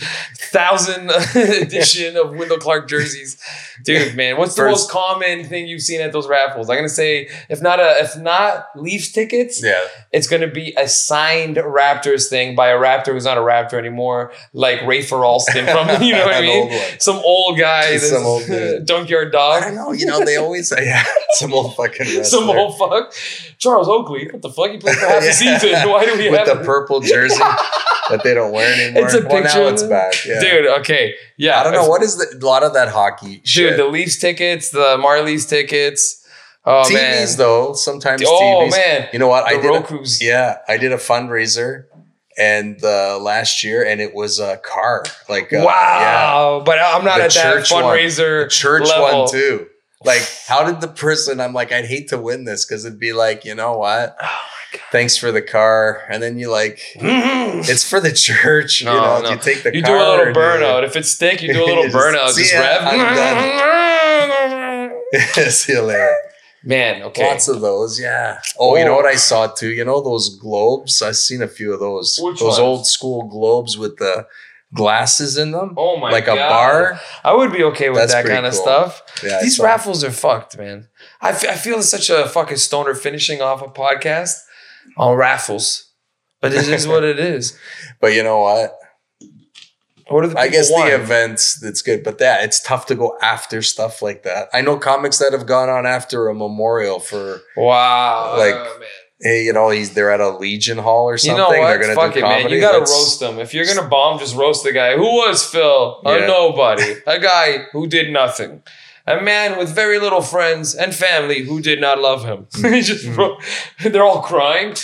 thousand edition of Wendell Clark jerseys, dude. Man, what's the First- most common thing you've seen at those raffles? I'm gonna say, if not a, if not Leafs tickets, yeah. it's going to be a signed Raptors thing by a Raptor who's not a Raptor anymore, like Ray Alston from, you know what I mean? old. Some old guy, Some that's- old I Dog, don't know. You know, they always say, yeah, some old fucking wrestler. some old fuck. Charles Oakley, what the fuck? He played for half Yeah. the season. Why do we with have the purple jersey that they don't wear anymore. It's a well, picture now it's it. back. Yeah. Dude, okay. Yeah. I don't know what is the, a lot of that hockey shit. Dude, the Leafs tickets, the Marlies tickets. Oh, TVs man. though, sometimes Oh, TVs. man. You know what? I The did. A, Roku's. yeah, I did a fundraiser, and uh, last year, and it was a car. Like uh, wow. But I'm not The at that church one. fundraiser. church level. one too. Like, how did the person? I'm like, I'd hate to win this because it'd be like, you know what? Oh, my God. Thanks for the car, and then you like, Mhm. it's for the church. No, you know, no. you take the You car do a little burnout. If it's thick, you do a little burnout. see Just ya, rev. I'm See you later. Man, okay. Lots of those, yeah. Oh, you know what I saw too? You know those globes? I've seen a few of those. Which those ones? old school globes with the glasses in them. oh my like god. a bar. I would be okay with That's that kind of stuff. Yeah, These raffles are fucked, man. I, f- I feel it's such a fucking stoner finishing off a podcast on raffles. But it is what it is. But you know what? What are the I guess want? the events that's good, but that it's tough to go after stuff like that. I know comics that have gone on after a memorial for Wow. like, Oh. Hey, you know, he's they're at a Legion Hall or You something. know what? They're gonna Fuck do it, man. You gotta That's- roast them. If you're gonna bomb, just roast the guy. Who was Phil? A nobody. A guy who did nothing. A man with very little friends and family who did not love him. He just Mm. they're all crying.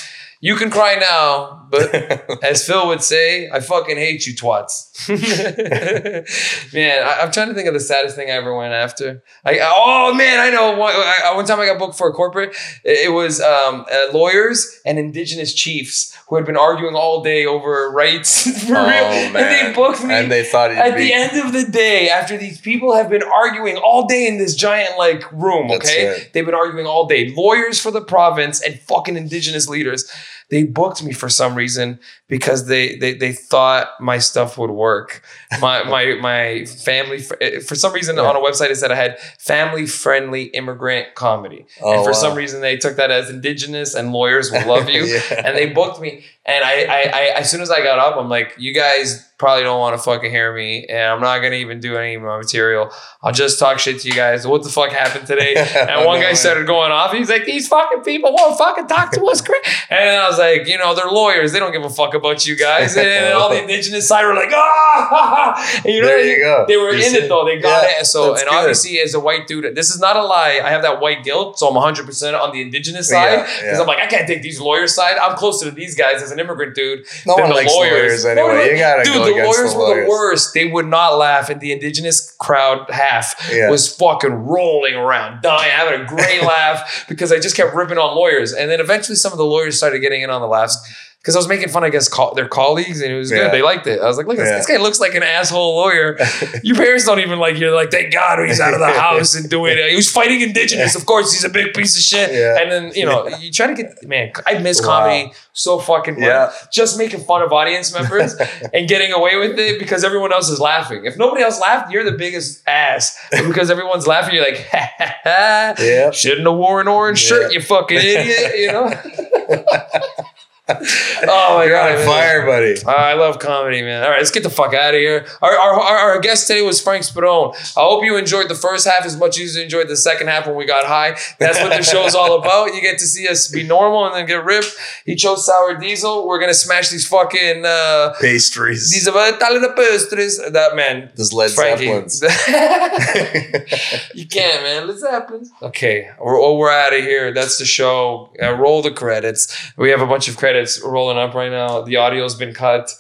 You can cry now, But as Phil would say, I fucking hate you twats. man, I, am trying to think of the saddest thing I ever went after. I, oh man, I know. One, I, one time I got booked for a corporate. It, it was um, uh, lawyers and indigenous chiefs who had been arguing all day over rights for Oh, real. And they booked me and they thought at be. the end of the day, after these people have been arguing all day in this giant like room, That's okay? They've been arguing all day. Lawyers for the province and fucking indigenous leaders. They booked me for some reason because they they, they thought my stuff would work. My my my family eh, for some reason Yeah. on a website it said I had family friendly immigrant comedy. Oh, and for wow. some reason they took that as indigenous and lawyers will love you Yeah. and they booked me. And I, I, I, as soon as I got up, I'm like, you guys probably don't want to fucking hear me, and I'm not gonna even do any of my material. I'll just talk shit to you guys. What the fuck happened today? And one guy started going off. He's like, these fucking people won't fucking talk to us. And I was like, you know, they're lawyers. They don't give a fuck about you guys. And all the indigenous side were like, ah, and you know, There you go. they were You in it though. They got Yeah, it. So, and good. obviously, as a white dude, this is not a lie. I have that white guilt, so I'm 100 percent on the indigenous side because yeah. I'm like, I can't take these lawyers' side. I'm closer to these guys as an immigrant dude. No than one the lawyers, No, anyway. no, You gotta dude, go the lawyers the were lawyers. the worst. They would not laugh, and the indigenous crowd half Yeah. was fucking rolling around, dying, having a great laugh because I just kept ripping on lawyers. And then eventually, some of the lawyers started getting in on the laughs. Because I was making fun, I guess, co- their colleagues, and it was Yeah. good. They liked it. I was like, "Look, this, Yeah. this guy looks like an asshole lawyer." Your parents don't even like you. They're like, "Thank God he's out of the house and doing it." He was fighting indigenous. Of course, he's a big piece of shit. Yeah. And then you know, you try to get man. I miss Wow. comedy so fucking much. Yeah. Just making fun of audience members and getting away with it because everyone else is laughing. If nobody else laughed, you're the biggest ass. But because everyone's laughing, you're like, ha, ha, ha. Shouldn't have worn an orange shirt, you fucking idiot. You know. oh my You're god, on fire, buddy. Oh, I love comedy, man. All right, let's get the fuck out of here. Our, our, our, guest today was Frank Spadone. I hope you enjoyed the first half as much as you enjoyed the second half when we got high. That's what the show's all about. You get to see us be normal and then get ripped. He chose sour diesel. We're gonna smash these fucking uh, Pastries. these are Italian pastries. That man, Those Led. Zeppelins. you can't, man. Let's happen. Okay, we're, oh, we're out of here. That's the show. Uh, roll the credits. We have a bunch of credits rolling up right now. The audio's been cut.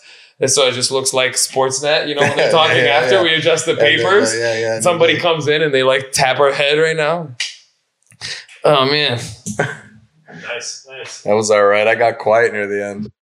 And so it just looks like Sportsnet. You know, when they're talking Yeah, after, yeah. we adjust the And then, uh, papers. yeah, yeah. Somebody comes in and they like tap our head right now. Oh, man. Nice, nice. That was all right. I got quiet near the end.